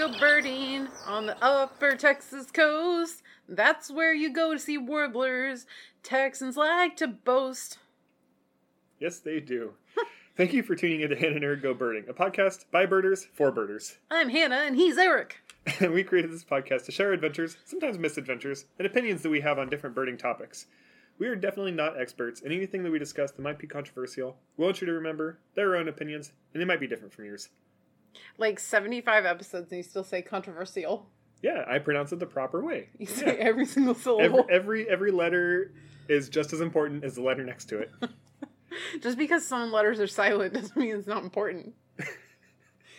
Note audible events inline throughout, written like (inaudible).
go birding on the upper Texas coast. That's where you go to see warblers. Texans like to boast. Yes, they do. (laughs) Thank you for tuning in to Hannah and Eric Go Birding, a podcast by birders for birders. I'm Hannah and he's Eric. (laughs) And we created this podcast to share adventures, sometimes misadventures, and opinions that we have on different birding topics. We are definitely not experts, and anything that we discuss that might be controversial, we want you to remember they're our own opinions, and they might be different from yours. Like 75 episodes and you still say controversial. Yeah, I pronounce it the proper way. You say Yeah. every single syllable. every every letter is just as important as the letter next to it. (laughs) Just because some letters are silent doesn't mean it's not important.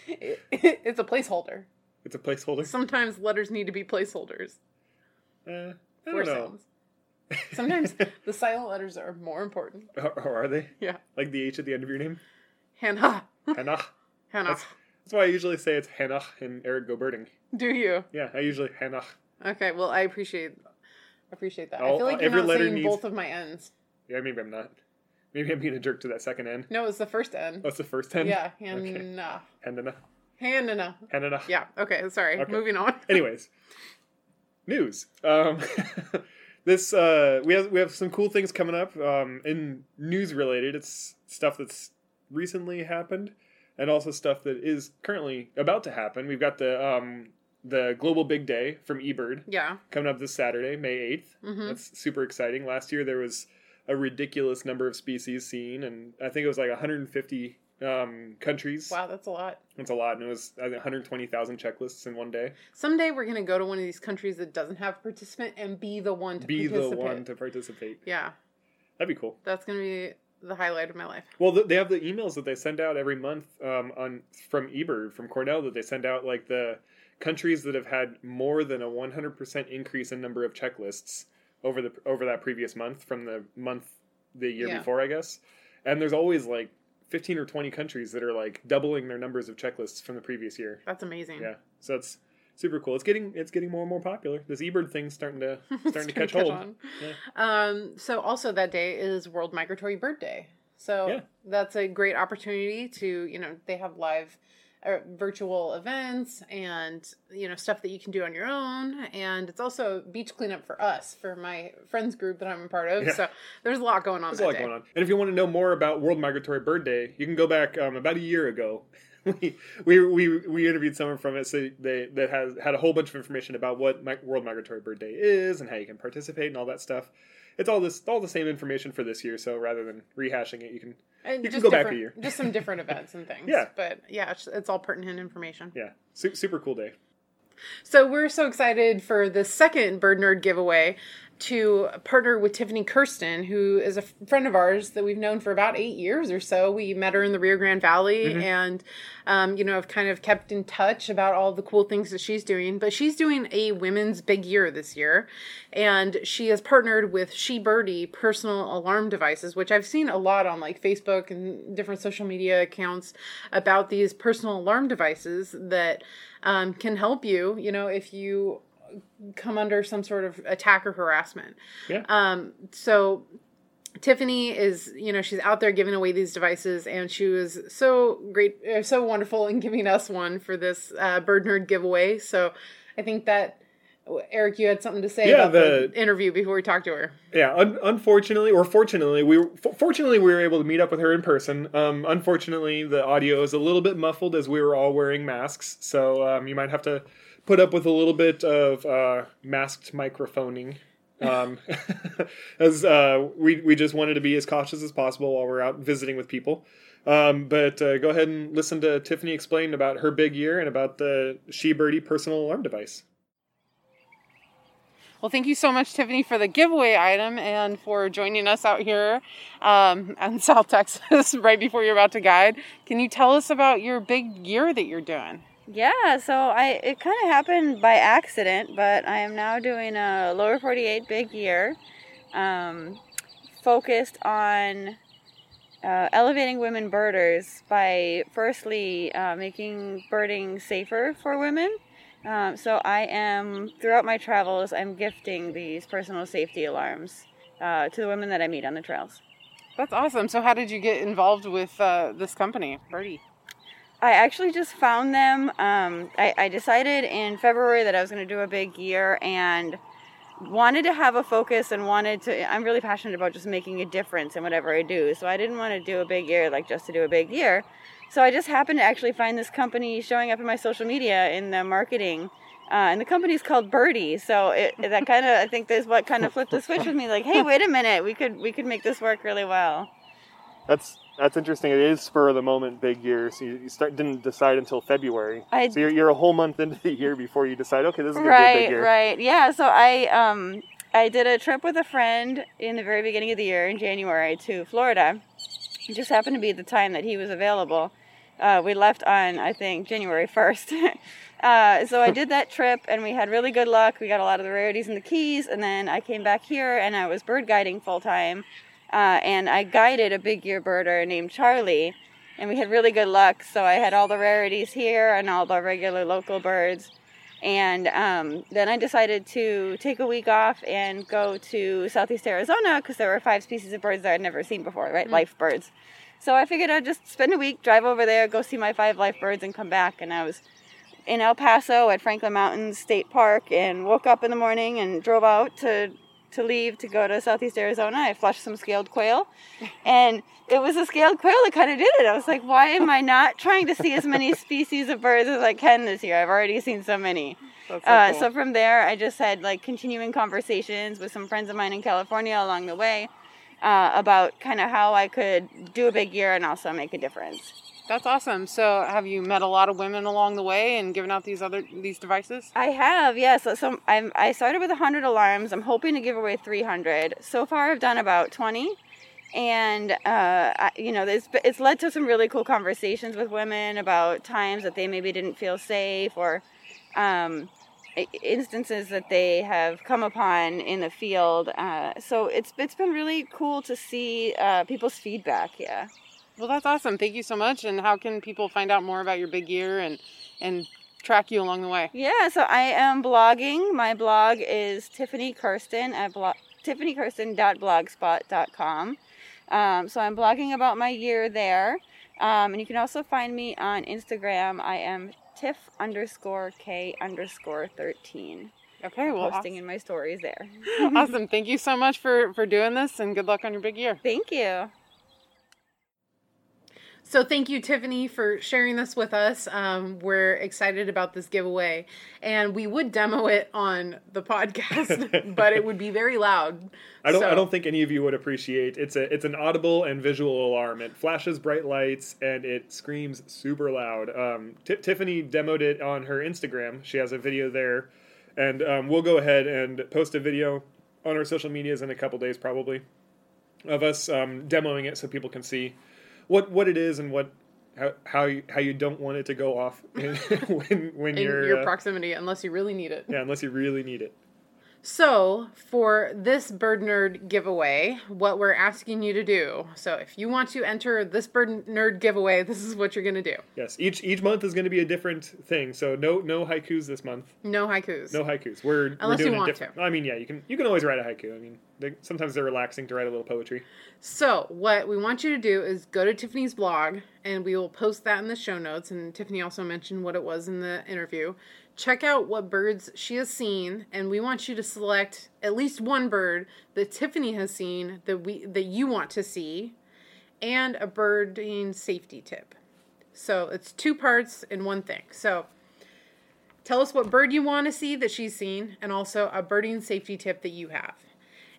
It- (laughs) it's a placeholder. It's a placeholder. Sometimes letters need to be placeholders Uh, I know. sounds. (laughs) Sometimes the silent letters are more important. or, or are they? Yeah. Like the H at the end of your name? Hannah. Hannah. Hannah. That's, that's why I usually say it's Hannah and Eric Go Birding. Do you? Yeah, I usually Hannah. Okay, well, I appreciate appreciate that. I All- feel like you're every not letter saying needs- both of my ends. Yeah, maybe I'm not. Maybe I'm being a jerk to that second N. No, it's the first end. That's the first N? yeah, (laughs) Okay. Hannah. Hannah. Hannah. Hannah. Yeah. Okay. Sorry. Okay. Moving on. (laughs) Anyways, news. Um, (laughs) this uh, we have we have some cool things coming up um, in news related. It's stuff that's recently happened, and also stuff that is currently about to happen. We've got the um, the global big day from eBird Yeah. coming up this Saturday, May eighth. Mhm. That's super exciting. Last year there was a ridiculous number of species seen, and I think it was like 150 um, countries. Wow, that's a lot. That's a lot, and it was 120,000 checklists in one day. Someday we're gonna go to one of these countries that doesn't have a participant and be the one to Be the one to participate. Yeah, That'd be cool. that's gonna be the highlight of my life. Well, they have the emails that they send out every month um, on from eBird from Cornell that they send out like the countries that have had more than a 100% increase in number of checklists over the over that previous month from the month the year Yeah. before, I guess. And there's always like 15 or 20 countries that are like doubling their numbers of checklists from the previous year. That's amazing. Yeah. So it's super cool. It's getting it's getting more and more popular. This eBird thing's starting to (laughs) starting to catch hold. on. Um, so also that day is World Migratory Bird Day. So Yeah. that's a great opportunity to, you know, they have live uh, virtual events and, you know, stuff that you can do on your own. And it's also beach cleanup for us, for my friends group that I'm a part of. Yeah. So there's a lot going on There's a lot day. going on. And if you want to know more about World Migratory Bird Day, you can go back um, about a year ago. We, (laughs) we we we interviewed someone from it, so they that has had a whole bunch of information about what World Migratory Bird Day is and how you can participate and all that stuff. It's all this all the same information for this year. So rather than rehashing it, you can And You can just go back a year. just some different (laughs) events and things. Yeah. But yeah, it's, it's all pertinent information. yeah, su- super cool day. So we're so excited for the second Bird Nerd giveaway to partner with Tiffany Kersten, who is a friend of ours that we've known for about eight years or so. We met her in the Rio Grande Valley, and um, you know, have kind of kept in touch about all the cool things that she's doing. But she's doing a women's big year this year, and she has partnered with She Birdie personal alarm devices, which I've seen a lot on like Facebook and different social media accounts about these personal alarm devices that um, can help you. You know, if you come under some sort of attack or harassment. Yeah. Um, so Tiffany is, you know, she's out there giving away these devices, and she was so great, uh, so wonderful in giving us one for this uh, Bird Nerd giveaway. So I think that Eric, you had something to say Yeah, about the, the- interview before we talked to her. Yeah, un- unfortunately, or fortunately, we were, f- fortunately we were able to meet up with her in person. Um, unfortunately, the audio is a little bit muffled as we were all wearing masks, so um, you might have to put up with a little bit of uh, masked microphoning. Um, (laughs) as uh, we we just wanted to be as cautious as possible while we're out visiting with people. Um, but uh, go ahead and listen to Tiffany explain about her big year and about the She Birdie personal alarm device. Well, thank you so much, Tiffany, for the giveaway item and for joining us out here um, in South (laughs) Texas right before you're about to guide. Can you tell us about your big year that you're doing? Yeah, so I it kind of happened by accident, but I am now doing a lower 48 big year, um, focused on uh, elevating women birders by firstly uh, making birding safer for women. Um, so I am throughout my travels, I'm gifting these personal safety alarms uh, to the women that I meet on the trails. That's awesome. So, how did you get involved with uh, this company, Birdie? I actually just found them. Um, I, I decided in February that I was going to do a big year and wanted to have a focus and wanted to. I'm really passionate about just making a difference in whatever I do. So I didn't want to do a big year like just to do a big year. So I just happened to actually find this company showing up in my social media in the marketing. Uh, and the company's called Birdie, so it, that kind of I think is what kind of flipped the switch with me. Like, hey, wait a minute, we could we could make this work really well. That's that's interesting. It is spur of the moment big year, so you, you start didn't decide until February. I- so you're, you're a whole month into the year before you decide. Okay, this is gonna be a right big year. right yeah so i um i did a trip with a friend in the very beginning of the year in january to florida it just happened to be the time that he was available uh, we left on i think january 1st (laughs) uh, so i did that trip and we had really good luck we got a lot of the rarities in the keys and then i came back here and i was bird guiding full time uh, and i guided a big year birder named charlie and we had really good luck so i had all the rarities here and all the regular local birds and um, then I decided to take a week off and go to Southeast Arizona because there were five species of birds that I'd never seen before, right? Life birds. So I figured I'd just spend a week, drive over there, go see my five life birds, and come back. And I was in El Paso at Franklin Mountains State Park and woke up in the morning and drove out to to leave to go to Southeast Arizona. I flushed some scaled quail, and it was a scaled quail that kind of did it. I was like, why am I not trying to see as many (laughs) species of birds as I can this year? I've already seen so many. So Uh, so from there, I just had like continuing conversations with some friends of mine in California along the way uh, about kind of how I could do a big year and also make a difference. That's awesome. So, have you met a lot of women along the way and given out these other these devices? I have, yes. So, so I'm, I started with 100 alarms. I'm hoping to give away 300. So far, I've done about 20. And, uh, you know, it's, it's led to some really cool conversations with women about times that they maybe didn't feel safe or um, instances that they have come upon in the field. Uh, so it's, it's been really cool to see uh, people's feedback, yeah. Well, that's awesome. Thank you so much. And how can people find out more about your big year and and track you along the way? Yeah, so I am blogging. My blog is Tiffany Kersten at blog, tiffanyKersten.blogspot.com. Um, so I'm blogging about my year there. Um, and you can also find me on Instagram. I am tiff underscore k underscore 13. Okay, well, posting in my stories there. awesome. (laughs) awesome. Thank you so much for for doing this, and good luck on your big year. Thank you. So thank you, Tiffany, for sharing this with us. Um, we're excited about this giveaway, and we would demo it on the podcast, (laughs) but it would be very loud. I don't. So- I don't think any of you would appreciate. It's a. It's an audible and visual alarm. It flashes bright lights and it screams super loud. Um, Ti Tiffany demoed it on her Instagram. She has a video there, and um, we'll go ahead and post a video on our social medias in a couple days, probably, of us um, demoing it so people can see what what it is and what. How, how you how you don't want it to go off (laughs) when when in you're your uh, proximity, unless you really need it. yeah unless you really need it. So, for this Bird Nerd giveaway, what we're asking you to do. So, if you want to enter this Bird Nerd giveaway, (laughs) this is what you're going to do. Yes, each each month is going to be a different thing. So no no haikus this month. No haikus. No haikus. We're Unless we're you doing want a different. I mean, yeah, you can you can always write a haiku. I mean, they, sometimes they're relaxing to write a little poetry. So, what we want you to do is go to Tiffany's blog, and we will post that in the show notes. And Tiffany also mentioned what it was in the interview. Check out what birds she has seen, and we want you to select at least one bird that Tiffany has seen that we that you want to see, and a birding safety tip. So it's two parts in one thing. So tell us what bird you want to see that she's seen, and also a birding safety tip that you have.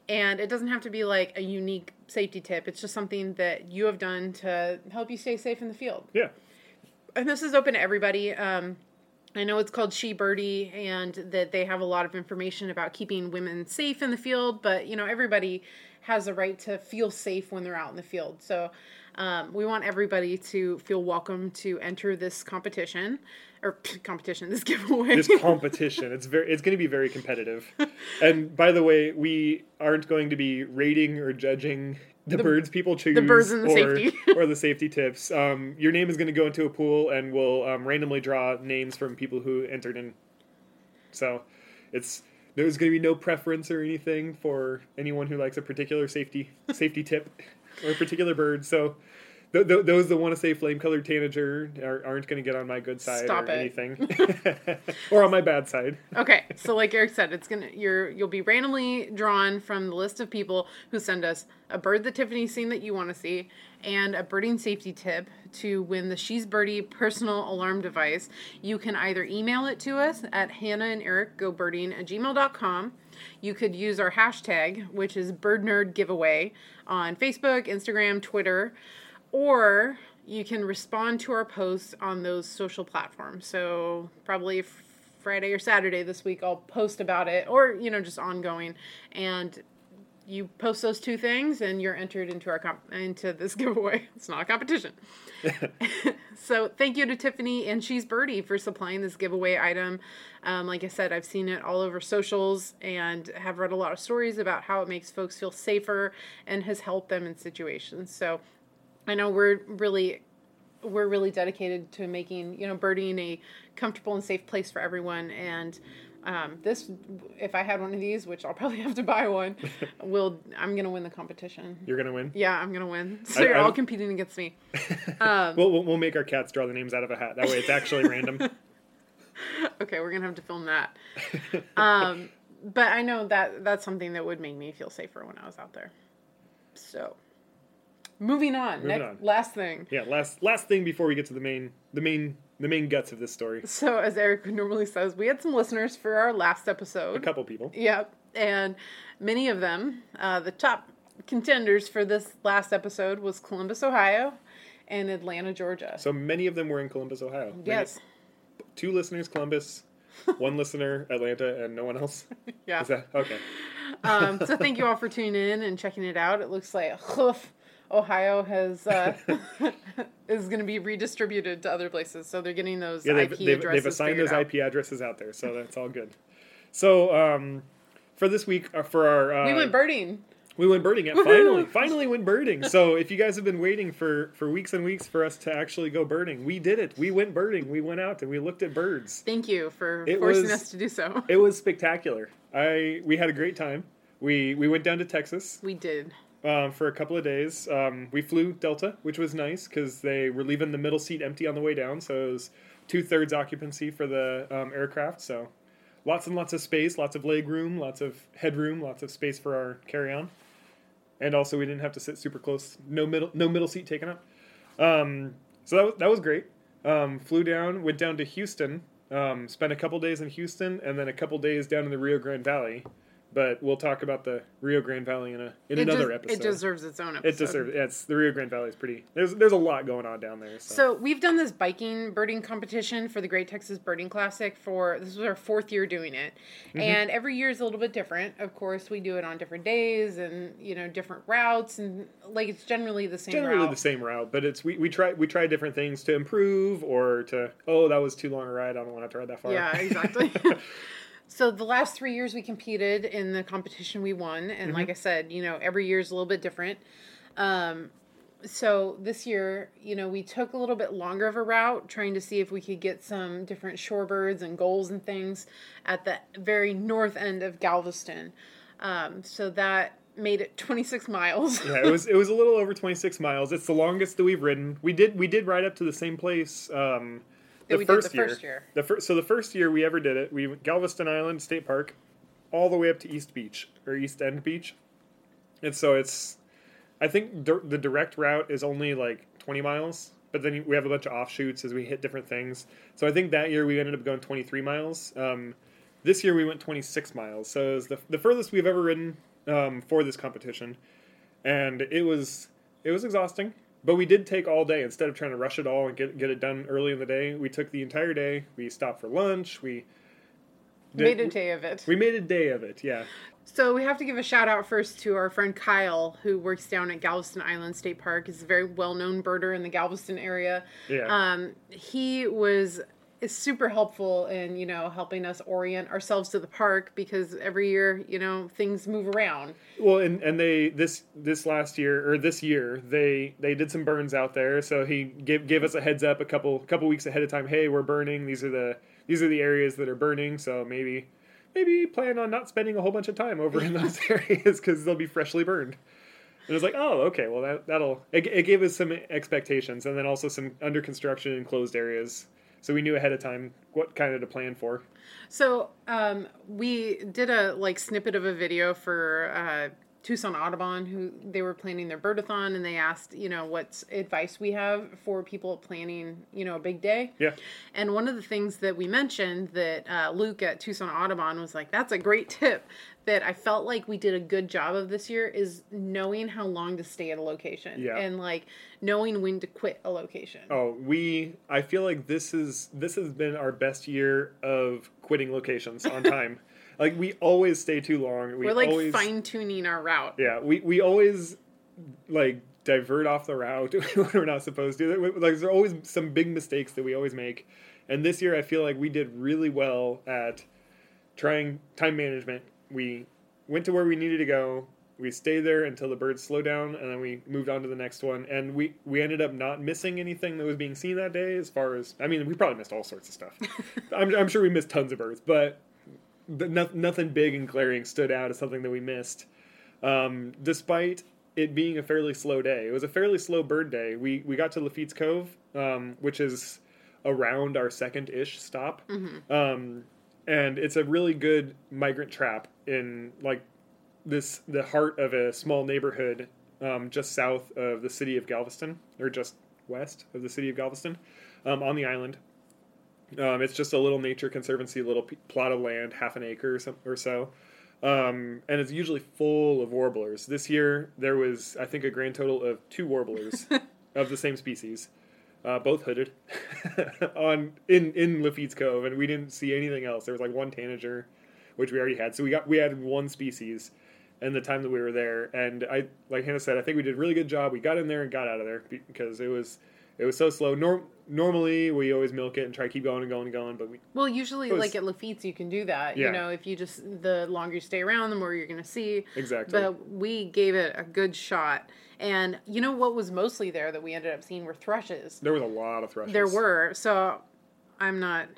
And it doesn't have to be like a unique safety tip. It's just something that you have done to help you stay safe in the field. Yeah, And this is open to everybody. Um, I know it's called She Birdie, and that they have a lot of information about keeping women safe in the field. But you know, everybody has a right to feel safe when they're out in the field. So um, we want everybody to feel welcome to enter this competition or (clears throat) competition, this (laughs) giveaway. this competition. It's very. It's going to be very competitive. (laughs) And by the way, we aren't going to be rating or judging the, birds people choose, birds and the or, safety. (laughs) or the safety tips. Um, your name is going to go into a pool, and we'll um, randomly draw names from people who entered in. So, it's there's going to be no preference or anything for anyone who likes a particular safety safety tip or a particular bird. So, th- th- those that want to say flame colored tanager are, aren't going to get on my good side Stop or it. anything, (laughs) (laughs) or on my bad side. Okay, so like Eric said, it's gonna you're you'll be randomly drawn from the list of people who send us a bird that Tiffany's seen that you want to see and a birding safety tip to win the She's Birdie personal alarm device. You can either email it to us at Hannah and Eric go birding at gmail.com. You could use our hashtag, which is Bird Nerd Giveaway, on Facebook, Instagram, Twitter, or you can respond to our posts on those social platforms. So probably Friday or Saturday this week, I'll post about it, or you know, just ongoing. And you post those two things, and you're entered into our comp- into this (laughs) giveaway. It's not a competition. (laughs) so thank you to Tiffany and She's Birdie for supplying this giveaway item. Um, like I said, I've seen it all over socials and have read a lot of stories about how it makes folks feel safer and has helped them in situations. So I know we're really we're really dedicated to making you know birding a comfortable and safe place for everyone and um, this if i had one of these which i'll probably (laughs) have to buy one (laughs) will i'm gonna win the competition You're going to win. yeah i'm gonna win so I- you're I- all competing against me (laughs) um, We'll, we'll, we'll make our cats draw the names out of a hat. That way it's actually random. okay we're gonna have to film that um, but i know that that's something that would make me feel safer when i was out there so moving on Moving next on. last thing Yeah, last last thing before we get to the main the main the main guts of this story. so as eric normally says we had some listeners for our last episode A couple people. Yep. And many of them, uh, the top contenders for this last episode was Columbus, Ohio, and Atlanta, Georgia. So many of them were in Columbus, Ohio. Many- yes. two listeners, Columbus, (laughs) one listener, Atlanta, and no one else. Yeah. Is that okay? Um, so thank you all for tuning in and checking it out. It looks like (laughs) hoof, Ohio has uh, (laughs) (laughs) is going to be redistributed to other places. So they're getting those Yeah, they've, IP they've, addresses. they've assigned those out. IP addresses out there, so that's all good. So um, for this week, uh, for our uh, We went birding. we went birding. Yeah, finally, finally went birding. So if you guys have been waiting for for weeks and weeks for us to actually go birding, we did it. We went birding. We went out and we looked at birds. Thank you for It forcing was- us to do so. It was spectacular. I we had a great time. We we went down to Texas. We did. Um, for a couple of days. Um, we flew Delta, which was nice because they were leaving the middle seat empty on the way down, so it was two thirds occupancy for the um, aircraft. So lots and lots of space, lots of leg room, lots of headroom, lots of space for our carry on, and also we didn't have to sit super close. No middle, no middle seat taken up. Um, so that was, that was great. Um, flew down, went down to Houston, um, spent a couple days in Houston, and then a couple days down in the Rio Grande Valley. But we'll talk about the Rio Grande Valley in a in It another des- episode. It deserves its own episode. It deserves. Yeah, it's the Rio Grande Valley is pretty. There's there's a lot going on down there. So, So we've done this biking birding competition for the Great Texas Birding Classic for this was our fourth year doing it, Mm-hmm. and every year is a little bit different. Of course, we do it on different days and you know different routes and like it's generally the same generally route. the same route, but it's we, we try we try different things to improve or to oh that was too long a ride. I don't want to have to ride that far. Yeah, exactly. (laughs) (laughs) so the last three years we competed in the competition, we won, and Mm-hmm. like I said, you know every year is a little bit different. Um, so this year, you know, we took a little bit longer of a route, trying to see if we could get some different shorebirds and gulls and things at the very north end of Galveston. Um, so that made it 26 miles. yeah, it was it was a little over 26 miles. It's the longest that we've ridden. We did we did ride up to the same place. Um, the we did first the year. first year. The first so the first year we ever did it, we went Galveston Island State Park, all the way up to East Beach or East End Beach, and so it's, I think dir- the direct route is only like 20 miles, but then we have a bunch of offshoots as we hit different things. So I think that year we ended up going 23 miles. Um, this year we went 26 miles, so it was the the furthest we've ever ridden um, for this competition, and it was it was exhausting. But we did take all day instead of trying to rush it all and get get it done early in the day. We took the entire day. We stopped for lunch. We made a day of it. We made a day of it. Yeah. So we have to give a shout out first to our friend Kyle, who works down at Galveston Island State Park. He's a very well known birder in the Galveston area. Yeah. Um, he was is super helpful in you know helping us orient ourselves to the park because every year you know things move around. Well, and and they this this last year or this year they they did some burns out there. So he gave gave us a heads up a couple couple weeks ahead of time. Hey, we're burning. These are the these are the areas that are burning. So maybe maybe plan on not spending a whole bunch of time over in those (laughs) areas because they'll be freshly burned. And it was like, oh, okay, well that that'll it, it gave us some expectations, and then also some under construction and closed areas, so we knew ahead of time what kind of to plan for. So um, we did a like snippet of a video for uh, Tucson Audubon, who they were planning their birdathon, and they asked, you know, what's advice we have for people planning, you know, a big day. Yeah. And one of the things that we mentioned that uh, Luke at Tucson Audubon was like, that's a great tip that I felt like we did a good job of this year is knowing how long to stay at a location Yeah. and like knowing when to quit a location. Oh, we. I feel like this is this has been our best year of quitting locations on (laughs) time. like we always stay too long. We We're like always, fine tuning our route. Yeah, we we always like divert off the route (laughs) when we're not supposed to. Like there's always some big mistakes that we always make, and this year I feel like we did really well at trying time management. We went to where we needed to go. We stayed there until the birds slowed down, and then we moved on to the next one. And we we ended up not missing anything that was being seen that day. As far as I mean, we probably missed all sorts of stuff. (laughs) I'm I'm sure we missed tons of birds, but the, no, nothing big and glaring stood out as something that we missed. Um, despite it being a fairly slow day, it was a fairly slow bird day. We we got to Lafitte's Cove, um, which is around our second ish stop, um, and it's a really good migrant trap in like this the heart of a small neighborhood um, just south of the city of Galveston, or just west of the city of Galveston, um, on the island. Um, it's just a little nature conservancy, little p- plot of land, half an acre or, some, or so. Um, and it's usually full of warblers. This year, there was, I think, a grand total of two warblers (laughs) of the same species, uh, both hooded, (laughs) on in in Lafitte's Cove, and we didn't see anything else. There was like one tanager, which we already had, so we got we had one species, in the time that we were there. And I, like Hannah said, I think we did a really good job. We got in there and got out of there because it was it was so slow. Norm, normally, we always milk it and try to keep going and going and going, but we Well, usually, It was- like at Lafitte's, you can do that. Yeah. You know, if you just the longer you stay around, the more you're going to see. exactly. But we gave it a good shot, and you know what was mostly there that we ended up seeing were thrushes. there was a lot of thrushes. There were so. I'm not.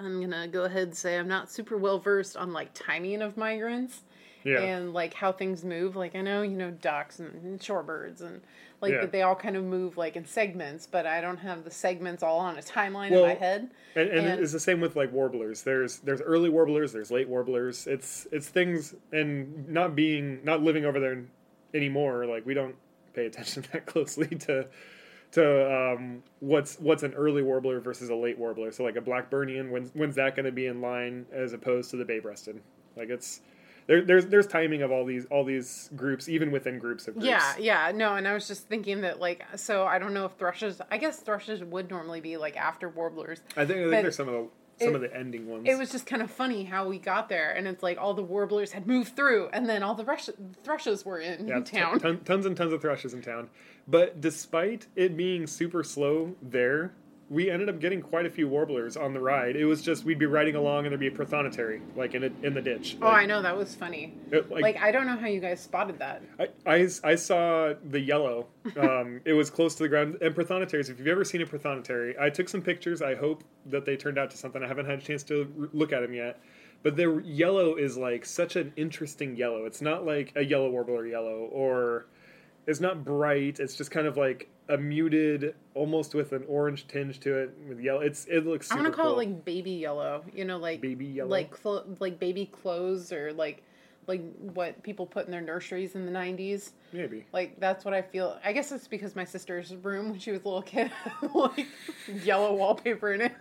I'm gonna go ahead and say I'm not super well versed on like timing of migrants Yeah. and like how things move. Like I know you know ducks and, shorebirds and like Yeah. that they all kind of move like in segments, but I don't have the segments all on a timeline Well, in my head. And, and, And- it's the same with like warblers. There's there's early warblers, there's late warblers. It's it's things and not being not living over there anymore. Like we don't pay attention (laughs) that closely to to um, what's what's an early warbler versus a late warbler. So like a Blackburnian, when's when's that going to be in line as opposed to the Bay Breasted? Like it's there, there's there's timing of all these all these groups, even within groups of groups. Yeah, yeah, no, and I was just thinking that like so I don't know if thrushes. I guess thrushes would normally be like after warblers. I think I think there's some of the some it- of the ending ones. It was just kind of funny how we got there, and it's like all the warblers had moved through, and then all the rush- thrushes were in Yeah, t- town. ton- tons and tons of thrushes in town. But despite it being super slow there, we ended up getting quite a few warblers on the ride. It was just we'd be riding along and there'd be a prothonotary like in a, in the ditch. oh, I know that was funny. It, Like, I don't know how you guys spotted that. I, I, I saw the yellow. Um, (laughs) it was close to the ground. And prothonotaries, if you've ever seen a prothonotary, I took some pictures. I hope that they turned out to something. I haven't had a chance to look at them yet. But their yellow is like such an interesting yellow. It's not like a yellow warbler yellow or it's not bright. It's just kind of like a muted, almost with an orange tinge to it with yellow. It's it looks. I want to call cool. it like baby yellow. You know, like Baby yellow? like clo- like baby clothes or like like what people put in their nurseries in the '90s. maybe. Like that's what I feel. I guess it's because my sister's room when she was a little kid (laughs) like yellow wallpaper in it.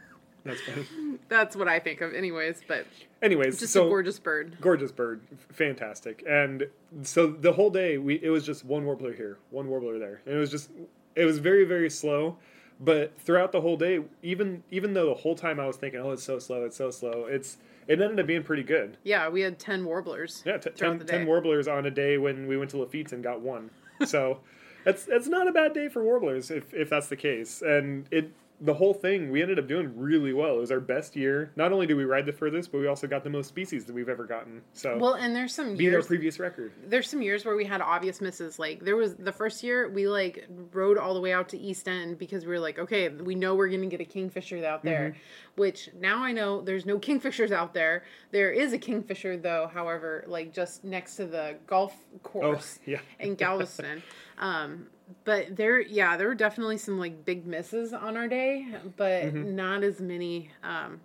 That's. (laughs) That's what I think of, anyways. But Anyways, just so a gorgeous bird. gorgeous bird, fantastic. And so the whole day, we it was just one warbler here, one warbler there, and it was just it was very very slow. But throughout the whole day, even even though the whole time I was thinking, oh, it's so slow, it's so slow, it's it ended up being pretty good. Yeah, we had ten warblers. Yeah, t- throughout 10, the 10 warblers on a day when we went to Lafitte's and got one. So (laughs) it's it's not a bad day for warblers if if that's the case. And it the whole thing, we ended up doing really well. It was our best year. Not only did we ride the furthest, but we also got the most species that we've ever gotten. So Well, and there's some beat our years previous record. there's some years where we had obvious misses. Like there was the first year we like rode all the way out to East End because we were like, okay, we know we're gonna get a kingfisher out there. Which now I know there's no kingfishers out there. There is a kingfisher though, however, like just next to the golf course yeah. in Galveston. (laughs) um, but there, yeah, there were definitely some like big misses on our day, but not as many. Um,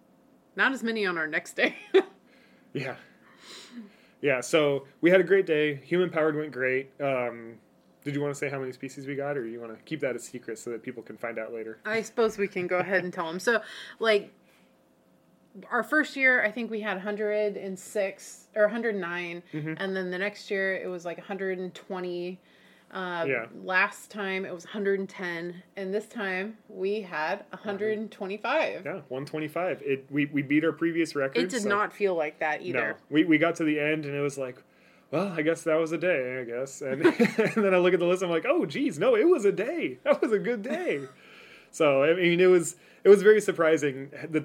not as many on our next day. (laughs) Yeah. Yeah, so we had a great day. Human powered went great. Um, did you want to say how many species we got, or you want to keep that a secret so that people can find out later? I suppose we can go ahead and tell them. So, like, our first year, I think we had 106 or 109, Mm-hmm. and then the next year it was like 120. Uh, Yeah. Last time it was 110, and this time we had 125. Yeah, 125. It we, we beat our previous record. It did so- not feel like that either. No, we we got to the end and it was like, well, I guess that was a day. I guess, and, (laughs) and then I look at the list. I'm like, oh, geez, no, it was a day. That was a good day. (laughs) so I mean, it was it was very surprising that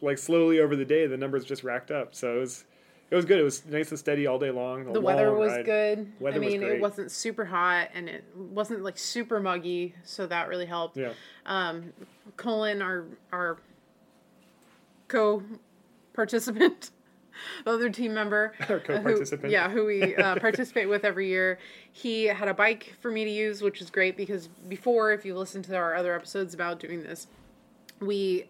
like slowly over the day the numbers just racked up. So it was it was good. It was nice and steady all day long. The weather was ride. good. Weather I was mean, it wasn't super hot and it wasn't like super muggy, so that really helped. Yeah. um, Colin, our our co participant, the (laughs) other team member, (laughs) Our who- co-participant. yeah, who we uh, (laughs) participate with every year. He had a bike for me to use, which is great because before, if you listen to our other episodes about doing this, we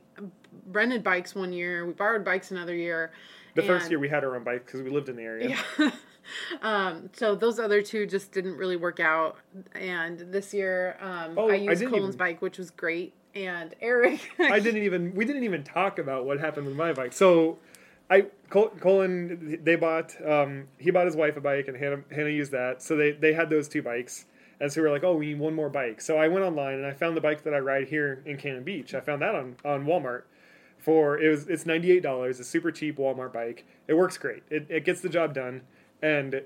rented bikes one year, we borrowed bikes another year. The first year we had our own bike because we lived in the area. yeah. (laughs) um, so those other two just didn't really work out. And this year, um, Oh, I I used didn't Colin's even- bike, which was great. And Eric, (laughs) I didn't even we didn't even talk about what happened with my bike. So I Col- Colin they bought um, he bought his wife a bike and Hannah Hannah used that. So they they had those two bikes. And so we were like, oh, we need one more bike. So I went online and I found the bike that I ride here in Cannon Beach. I found that on, on Walmart for it was it's ninety eight dollars. A super cheap Walmart bike. It works great. It it gets the job done, and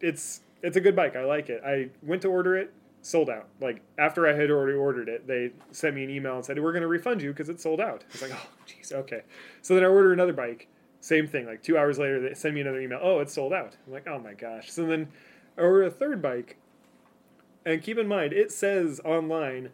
it's it's a good bike. I like it. I went to order it, sold out. Like after I had already ordered it, they sent me an email and said we're going to refund you because it's sold out. It's like oh jeez okay. So then I ordered another bike. Same thing. Like two hours later, they send me another email. Oh, it's sold out. I'm like oh my gosh. So then I ordered a third bike. And keep in mind, it says online,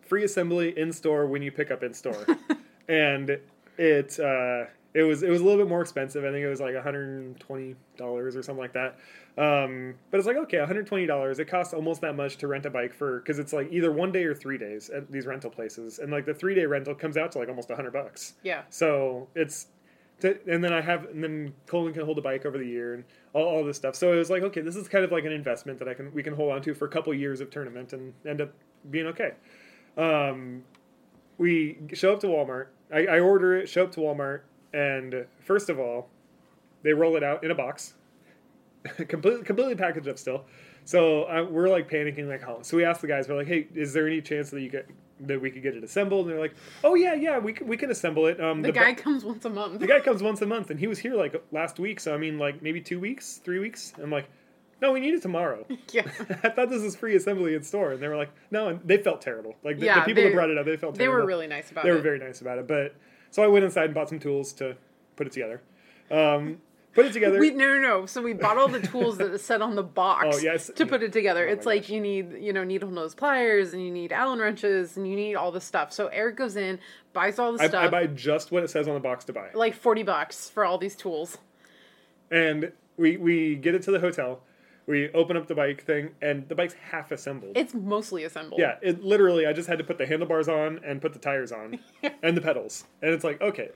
free assembly in store when you pick up in store, (laughs) and it uh, it was it was a little bit more expensive. I think it was like 120 dollars or something like that. Um, but it's like okay, 120 dollars. It costs almost that much to rent a bike for because it's like either one day or three days at these rental places, and like the three day rental comes out to like almost 100 bucks. yeah, So it's, to, and then I have, and then Colin can hold a bike over the year and all, all this stuff. So it was like, okay, this is kind of like an investment that I can we can hold on to for a couple years of tournament and end up being okay. Um, we show up to Walmart. I, I order it, show up to Walmart, and first of all, they roll it out in a box, (laughs) completely completely packaged up still. So uh, we're like panicking, like, oh. So we asked the guys, we're like, hey, is there any chance that you get that we could get it assembled? And they're like, oh yeah, yeah, we can, we can assemble it. Um, the, bu- guy comes once a month. the guy comes once a month, and he was here like last week. So I mean, like maybe two weeks, three weeks. I'm like, no, we need it tomorrow. (laughs) (laughs) yeah, I thought this was free assembly in store, and they were like, no, and they felt terrible. Like the, Yeah, the people they- that brought it up, they felt terrible. they were really nice about they it. They were very nice about it. But so I went inside and bought some tools to put it together. Um, put it (laughs) together. We no no no. So we bought all the tools that set on the box Oh, yes. to put it together. Oh, it's like gosh. you need you know needle nose pliers and you need Allen wrenches and you need all the stuff. So Eric goes in, buys all the I, stuff, I buy just what it says on the box to buy, like forty bucks for all these tools. and we we get it to the hotel. We open up the bike thing, and the bike's half assembled. It's mostly assembled. Yeah, it literally. I just had to put the handlebars on and put the tires on (laughs) and the pedals, and it's like okay,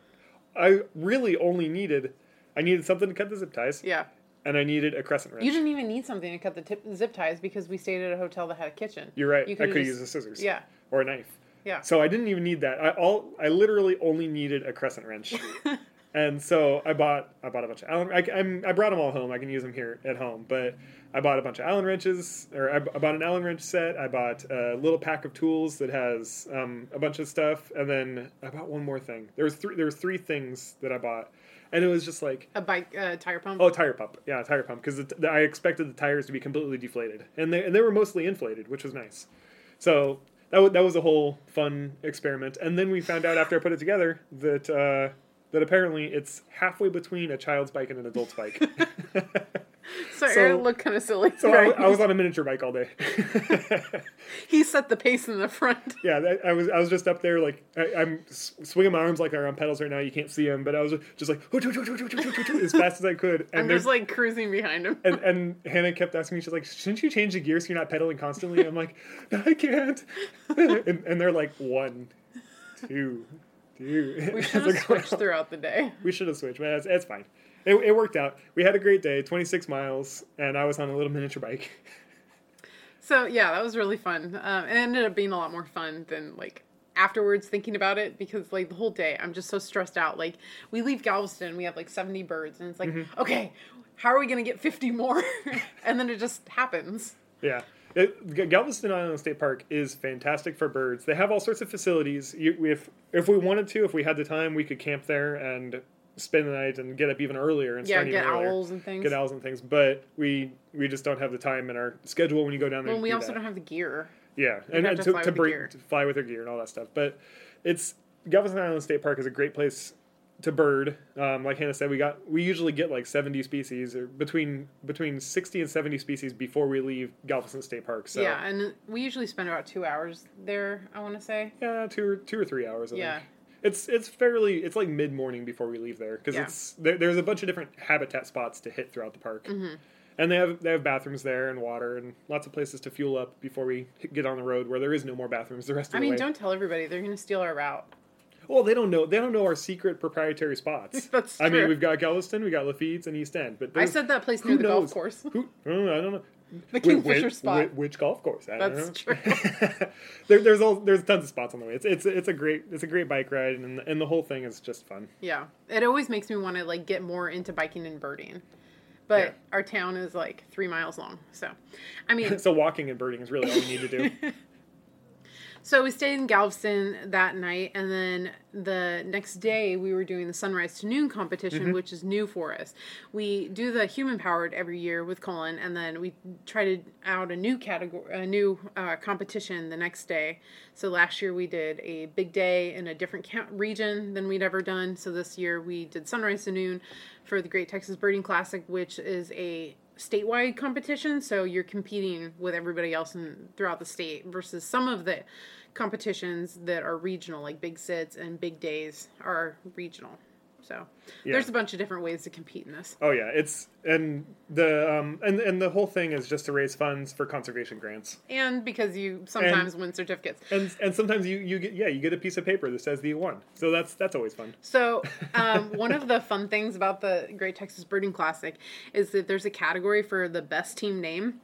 I really only needed, I needed something to cut the zip ties, Yeah. and I needed a crescent wrench. You didn't even need something to cut the tip, zip ties because we stayed at a hotel that had a kitchen. You're right. You I could just- use the scissors. Yeah. Or a knife. Yeah. So I didn't even need that. I all I literally only needed a crescent wrench. (laughs) and so I bought I bought a bunch of Allen. I, I'm, I brought them all home. I can use them here at home. But I bought a bunch of Allen wrenches, or I, I bought an Allen wrench set. I bought a little pack of tools that has um, a bunch of stuff, and then I bought one more thing. There was three. There was three things that I bought, and it was just like A bike uh, tire pump. Oh, tire pump. Yeah, tire pump. Because I expected the tires to be completely deflated, and they and they were mostly inflated, which was nice. So that was, that was a whole fun experiment. And then we found out after I put it together that uh, that apparently it's halfway between a child's bike and an adult's bike. (laughs) (laughs) So, So- Eric looked kind of silly. so I, I was on a miniature bike all day. (laughs) he set the pace in the front. yeah, that, I was I was just up there like I, I'm swinging my arms like they're on pedals right now. You can't see them, but I was just like as fast as I could. (laughs) And I'm there's just like cruising behind him. and, and Hannah kept asking me, she's like, shouldn't you change the gear so you're not pedaling constantly? I'm like, no, I can't. (laughs) and, and they're like, one, two, two. we should have switched throughout the day. We should have switched, but it's, it's fine. It, it worked out. We had a great day, 26 miles, and I was on a little miniature bike. So yeah, that was really fun. Um, it ended up being a lot more fun than like afterwards thinking about it because like the whole day I'm just so stressed out. Like we leave Galveston, we have like 70 birds, and it's like Mm-hmm. okay, how are we gonna get 50 more? (laughs) and then it just happens. Yeah. It, Galveston Island State Park is fantastic for birds. They have all sorts of facilities. You, if if we wanted to, if we had the time, we could camp there and spend the night and get up even earlier and Yeah, start get even earlier. owls and things. Get owls and things, but we we just don't have the time in our schedule when you go down there. Well, we do also that. don't have the gear. Yeah, and, have and to to, fly to bring gear. to fly with their gear and all that stuff. But it's Galveston Island State Park is a great place to bird. Um, like Hannah said, we got we usually get like seventy species or between between sixty and seventy species before we leave Galveston State Park. So Yeah, and we usually spend about two hours there. I want to say. yeah, two or two or three hours. I Yeah. think. It's it's fairly it's like mid morning before we leave there because Yeah. it's there, there's a bunch of different habitat spots to hit throughout the park. Mm-hmm. And they have they have bathrooms there and water and lots of places to fuel up before we get on the road where there is no more bathrooms the rest of I the mean, way. don't tell everybody; they're going to steal our route. Well, they don't know. They don't know our secret proprietary spots. (laughs) That's I mean, we've got Galveston, we got Lafitte's, and East End. But I said that place near the golf course. Who, I don't know. The Kingfisher which, spot. Which, which golf course? I don't That's know. (laughs) there, there's all there's tons of spots on the way. It's it's it's a great it's a great bike ride, and and the whole thing is just fun. Yeah, it always makes me want to like get more into biking and birding, but Yeah. our town is like three miles long. So, I mean, (laughs) so walking and birding is really all we need to do. (laughs) so we stayed in Galveston that night, and then the next day we were doing the sunrise to noon competition, Mm-hmm. which is new for us. We do the human powered every year with Colin, and then we to out a new category, a new uh, competition the next day. So last year we did a big day in a different region than we'd ever done. So this year we did sunrise to noon for the Great Texas Birding Classic, which is a statewide competition. So you're competing with everybody else in, throughout the state versus some of the competitions that are regional, like Big Sits and Big Days are regional. So Yeah. there's a bunch of different ways to compete in this. Oh yeah, it's and the um and and the whole thing is just to raise funds for conservation grants. And because you sometimes win certificates. And and sometimes you you get yeah you get a piece of paper that says that you won. So that's that's always fun. So, (laughs) um, one of the fun things about the Great Texas Birding Classic is that there's a category for the best team name.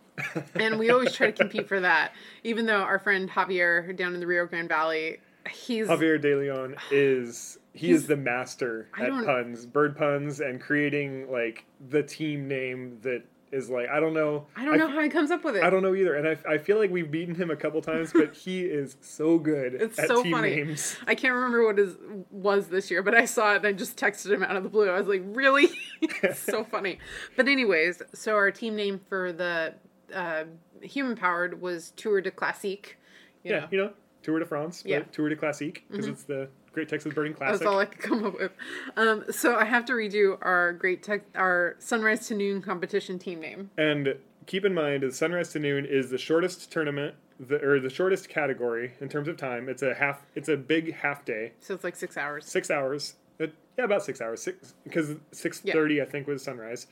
and we always try to compete for that, even though our friend Javier down in the Rio Grande Valley, he's Javier De Leon is he He's- is the master I at puns, bird puns, and creating like the team name that is like I don't know. I don't know how he comes up with it. I don't know either, and I, I feel like we've beaten him a couple times, but he is so good It's at so team funny. names. I can't remember what his was this year, but I saw it and I just texted him out of the blue. I was like, "Really?" (laughs) It's so (laughs) funny. But anyways, so our team name for the uh, human powered was Tour de Classique. You Yeah, know, you know, Tour de France, Yeah. Mm-hmm. Tour de Classique because it's the Great Texas Birding that's all I could come up with. Um, so I have to read you our great tech, our sunrise to noon competition team name. And keep in mind, the Sunrise to Noon is the shortest tournament, the, or the shortest category in terms of time. It's a half. It's a big half day, So it's like six hours. six hours. Uh, yeah, about six hours. Six because six thirty I think was sunrise.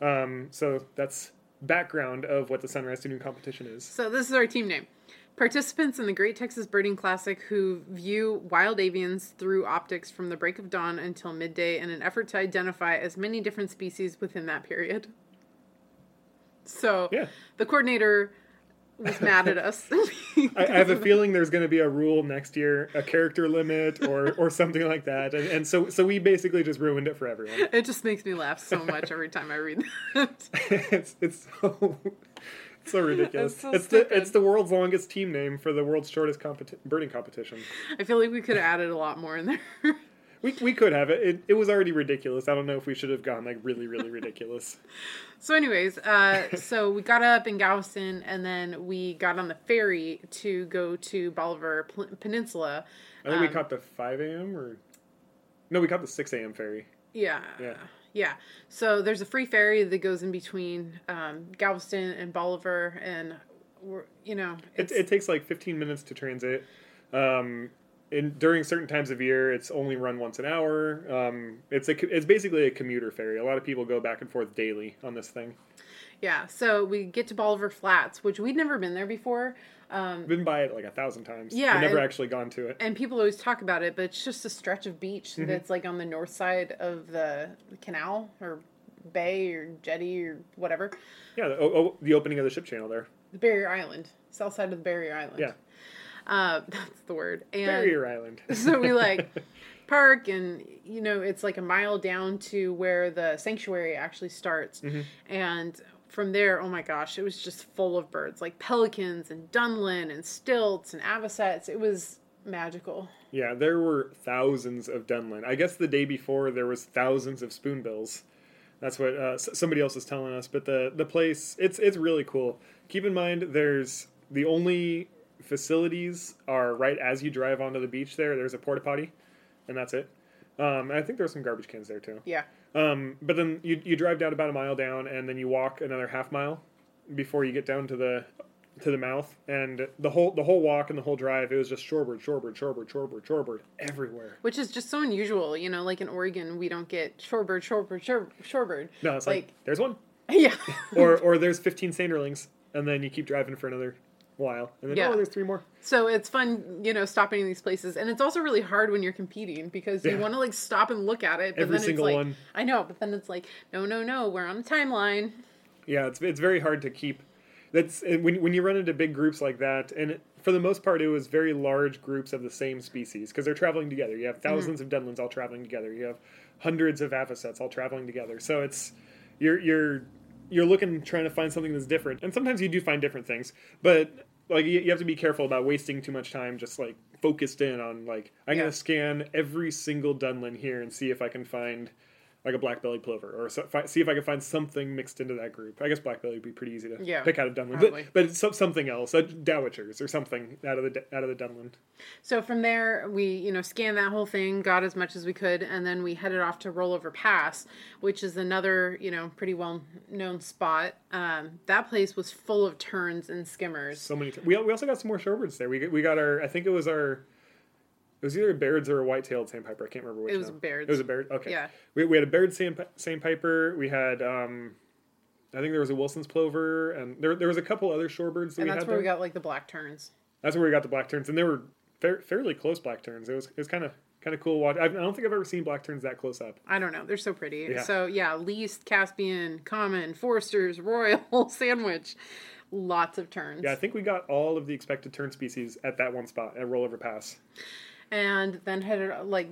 Um, so that's background of what the Sunrise to Noon competition is. So this is our team name. Participants in the Great Texas Birding Classic who view wild avians through optics from the break of dawn until midday in an effort to identify as many different species within that period. So Yeah. the coordinator was mad at us. (laughs) I, I have a feeling there's going to be a rule next year, a character limit or, or something like that, and, and so so we basically just ruined it for everyone. it just makes me laugh so much every time I read that. (laughs) it's it's so so ridiculous. It's so it's stupid. the it's the world's longest team name for the world's shortest competi- birding competition. I feel like we could have added a lot more in there. (laughs) We, we could have it. it. It was already ridiculous. I don't know if we should have gone like really, really ridiculous. (laughs) So, anyways, uh, so we got up in Galveston, and then we got on the ferry to go to Bolivar Pl- Peninsula. I think we Um, caught the 5 a.m. or. No, we caught the 6 a.m. ferry. Yeah. Yeah. Yeah. So there's a free ferry that goes in between um, Galveston and Bolivar, and you know, It, it's, it takes like 15 minutes to transit. Um, in, during certain times of year, it's only run once an hour. Um, it's a it's basically a commuter ferry. A lot of people go back and forth daily on this thing. yeah. So we get to Bolivar Flats, which we'd never been there before. Um, Been by it like a thousand times. Yeah, but never and- actually gone to it. and people always talk about it, but it's just a stretch of beach Mm-hmm. that's like on the north side of the canal or bay or jetty or whatever. Yeah, the, oh, oh, the opening of the ship channel there. The Barrier Island, south side of the Barrier Island. Yeah, Uh, (laughs) that's the word. And Barrier Island. (laughs) so we like (laughs) park and you know it's like a mile down to where the sanctuary actually starts Mm-hmm. and from there oh my gosh it was just full of birds like pelicans and dunlin and stilts and avocets it was magical Yeah, there were thousands of Dunlin. I guess the day before there was thousands of spoonbills. That's what uh, s- somebody else is telling us. But the the place it's it's really cool. Keep in mind, there's the only facilities are right as you drive onto the beach. There, there's a porta potty, and that's it. Um, I think there's some garbage cans there too. yeah Um, but then you you drive down about a mile down, and then you walk another half mile before you get down to the to the mouth. And the whole the whole walk and the whole drive, it was just shorebird, shorebird, shorebird, shorebird, shorebird everywhere. which is just so unusual you know like in oregon we don't get shorebird shorebird shore, shorebird No, it's like, there's one, (laughs) yeah or or there's 15 sanderlings, and then you keep driving for another while, and then Yeah. oh, there's three more. So it's fun, you know, stopping in these places, and it's also really hard when you're competing because you Yeah. want to like stop and look at it. But Every then single it's like, one. I know, but then it's like, no, no, no, we're on the timeline. Yeah, it's it's very hard to keep. That's when when you run into big groups like that, and it, for the most part, it was very large groups of the same species because they're traveling together. You have mm-hmm. 1000s of Dunlins all traveling together. You have hundreds of avocets all traveling together. So it's you're you're you're looking trying to find something that's different, and sometimes you do find different things, but like you, you have to be careful about wasting too much time just like focused in on like I'm Yeah. gonna scan every single Dunlin here and see if I can find like a black bellied plover, or so, fi- see if I can find something mixed into that group. I guess black belly would be pretty easy to Yeah, pick out of Dunlin, probably. but but some- something else, a dowitchers or something out of the out of the Dunlin. So from there, we you know scanned that whole thing, got as much as we could, and then we headed off to Rollover Pass, which is another you know pretty well known spot. Um, that place was full of terns and skimmers. So many. We we also got some more shorebirds there. We we got our I think it was our. It was either a Baird's or a white-tailed sandpiper. I can't remember which. It was now. a Baird's. It was a Baird. Okay. Yeah. We, we had a Baird sand, sandpiper. We had um, I think there was a Wilson's plover, and there there was a couple other shorebirds that and we that's had where there. we got like the black terns. That's where we got the black terns, and they were fair, fairly close black terns. It was it was kind of kind of cool. Watch. I, don't think I've ever seen black terns that close up. I don't know. They're so pretty. Yeah. So yeah, least, Caspian, common, Forster's, Royal, (laughs) Sandwich, lots of terns. Yeah, I think we got all of the expected tern species at that one spot at Rollover Pass. And then headed like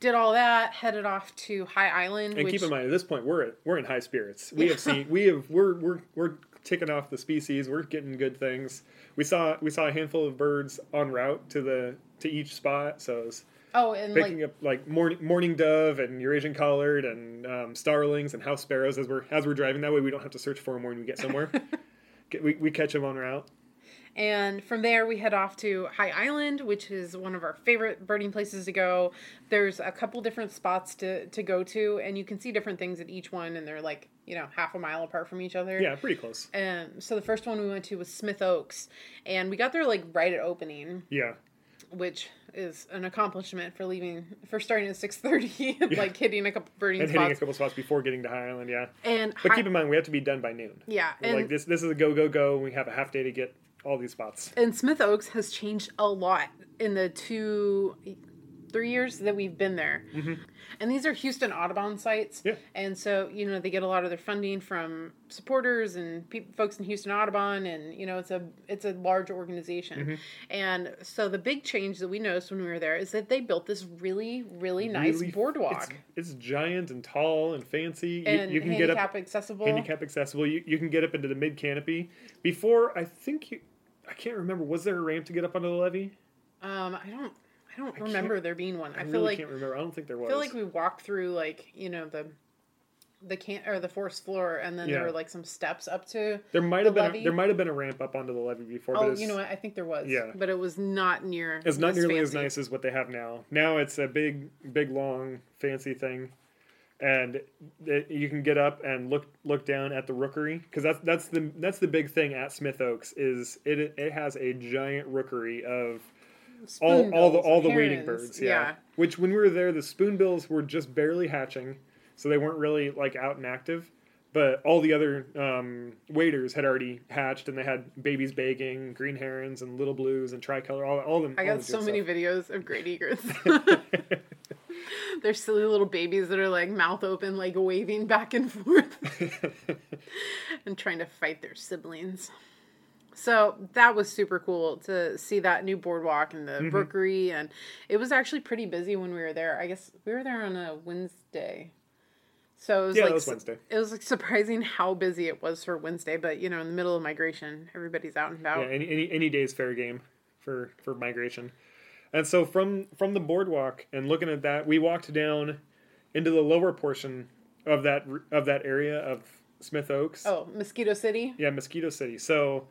did all that, headed off to High Island. And which, keep in mind, at this point, we're we're in high spirits. We have seen we have we're we're we're ticking off the species. We're getting good things. We saw we saw a handful of birds en route to the to each spot. So it was oh, and picking like up like mourning mourning dove and Eurasian collared and um, starlings and house sparrows as we're as we're driving. That way, we don't have to search for them when we get somewhere. (laughs) get, we we catch them on route. And from there, we head off to High Island, which is one of our favorite birding places to go. There's a couple different spots to, to go to, and you can see different things at each one, and they're like, you know, half a mile apart from each other. Yeah, pretty close. And so the first one we went to was Smith Oaks, and we got there like right at opening, Yeah. which is an accomplishment for leaving for starting at six thirty, (laughs) like hitting a couple birding And hitting a spots. couple spots before getting to High Island, yeah. and But keep in mind, we have to be done by noon. yeah, like this, this is a go, go, go. We have a half day to get all these spots. and Smith Oaks has changed a lot in the two, three years that we've been there. And these are Houston Audubon sites. Mm-hmm. Yeah. And so, you know, they get a lot of their funding from supporters and pe- folks in Houston Audubon. And, you know, it's a, it's a large organization. Mm-hmm. And so the big change that we noticed when we were there is that they built this really, really nice Really- boardwalk. It's, it's giant and tall and fancy. You- and you, can get handicap up accessible. handicap accessible. You, you can get up into the mid canopy. Before, I think you, I can't remember. Was there a ramp to get up onto the levee? Um, I don't, I don't remember there being one. I, I, feel really like can't remember. I don't think there was. I feel like we walked through like you know the the can or the forest floor, and then Yeah. there were like some steps up to. there might have been levee. there might have been a ramp up onto the levee before. Oh, you know what? I think there was. Yeah. but it was not near. It's not nearly as nice as what they have now. Now it's a big, big, long, fancy thing, and it, you can get up and look look down at the rookery because that's that's the that's the big thing at Smith Oaks is it it has a giant rookery of all all the all the wading birds. Yeah. Which when we were there, the spoonbills were just barely hatching, so they weren't really like out and active. But all the other um, waders had already hatched, and they had babies begging, green herons, and little blues, and tricolor. All all them. I got so many stuff. videos of great egrets. (laughs) (laughs) They're silly little babies that are like mouth open, like waving back and forth (laughs) and trying to fight their siblings. So that was super cool to see that new boardwalk and the Mm-hmm. rookery, and it was actually pretty busy when we were there. I guess we were there on a Wednesday, so it was Yeah, like that was Wednesday. It was like surprising how busy it was for Wednesday, but you know, in the middle of migration, everybody's out and about. Yeah, any, any any day's fair game for for migration. And so from from the boardwalk and looking at that, we walked down into the lower portion of that of that area of Smith Oaks. Oh, Mosquito City. Yeah, Mosquito City. So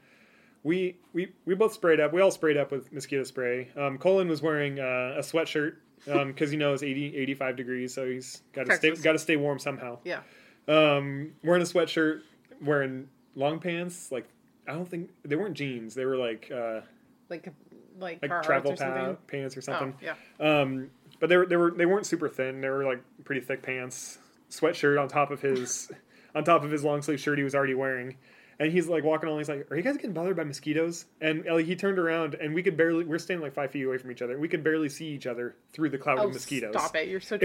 we we we both sprayed up. We all sprayed up with mosquito spray. Um, Colin was wearing uh, a sweatshirt because you know it's 80, 85 degrees, so he's got to stay got to stay warm somehow. Yeah. Um, wearing a sweatshirt, wearing long pants. Like I don't think they weren't jeans. They were like uh, like like, like travel pa- pants or Oh, something. yeah. Um, but they were they were they weren't super thin. They were like pretty thick pants. Sweatshirt on top of his (laughs) on top of his long sleeve shirt he was already wearing. And he's like walking along. He's like, "Are you guys getting bothered by mosquitoes?" And like, he turned around, and we could barely. We're standing like five feet away from each other. We could barely see each other through the cloud Oh, of mosquitoes. stop it! You're so. Dramatic.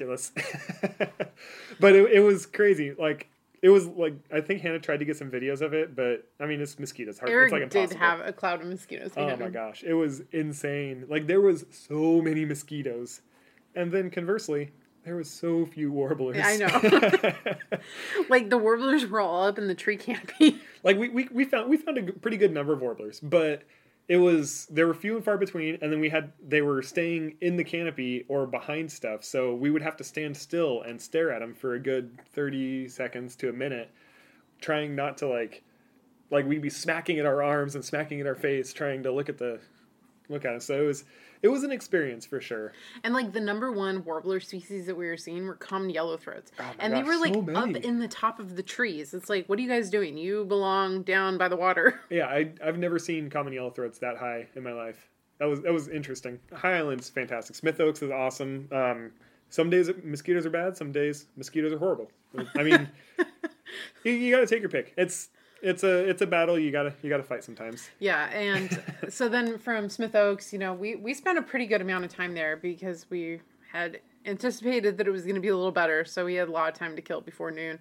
It was ridiculous, (laughs) but it, it was crazy. Like it was like I think Hannah tried to get some videos of it, but I mean it's mosquitoes. Hard. Eric it's like impossible. did have a cloud of mosquitoes. Oh my him. gosh, it was insane. Like there was so many mosquitoes, and then conversely, there was so few warblers. I know. (laughs) Like the warblers were all up in the tree canopy. (laughs) like we, we we found we found a pretty good number of warblers, but it was there were few and far between, and then we had they were staying in the canopy or behind stuff, so we would have to stand still and stare at them for a good thirty seconds to a minute, trying not to like like we'd be smacking at our arms and smacking at our face, trying to look at the look at us. So it was it was an experience for sure. And like the number one warbler species that we were seeing were common yellowthroats. Oh and they were like so up in the top of the trees. It's like, what are you guys doing? You belong down by the water. (laughs) Yeah, I I've never seen common yellowthroats that high in my life. That was that was interesting. High Island's fantastic. Smith Oaks is awesome. Um, some days mosquitoes are bad. Some days mosquitoes are horrible. I mean, (laughs) you, you got to take your pick. It's it's a it's a battle. You gotta you gotta fight sometimes. Yeah, and (laughs) so then from Smith Oaks, you know, we we spent a pretty good amount of time there because we had anticipated that it was going to be a little better, so we had a lot of time to kill before noon.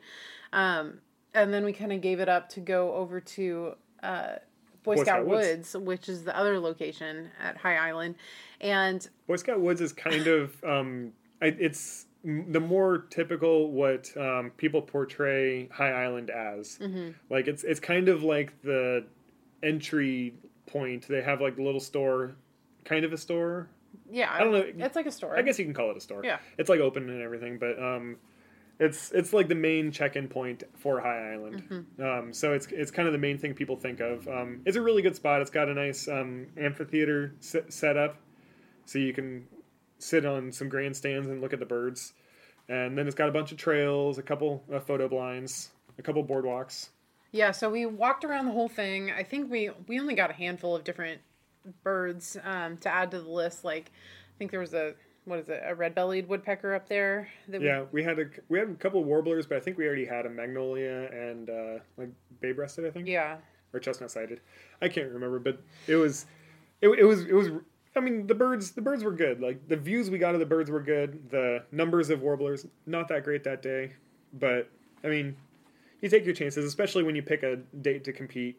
Um, and then we kind of gave it up to go over to uh, Boy, Scout, Woods. which is the other location at High Island, and Boy Scout Woods is kind of um, I, it's the more typical what um, people portray High Island as. Like it's it's kind of like the entry point. They have like the little store, kind of a store. yeah, I don't know. It's like a store. I guess you can call it a store. Yeah. it's like open and everything, but um, it's it's like the main check-in point for High Island. Mm-hmm. Um, so it's it's kind of the main thing people think of. Um, it's a really good spot. It's got a nice um, amphitheater set, set up, so you can sit on some grandstands and look at the birds. And then it's got a bunch of trails, a couple uh, photo blinds, a couple boardwalks. Yeah, so we walked around the whole thing. I think we we only got a handful of different birds um, to add to the list. Like, I think there was a what is it, a red-bellied woodpecker up there. That we- Yeah, we had a we had a couple of warblers, but I think we already had a magnolia and uh, like bay-breasted. I think. yeah, or chestnut sided. I can't remember, but it was, it, it was, it was. I mean, the birds, the birds were good. Like the views we got of the birds were good. The numbers of warblers not that great that day, but I mean, you take your chances, especially when you pick a date to compete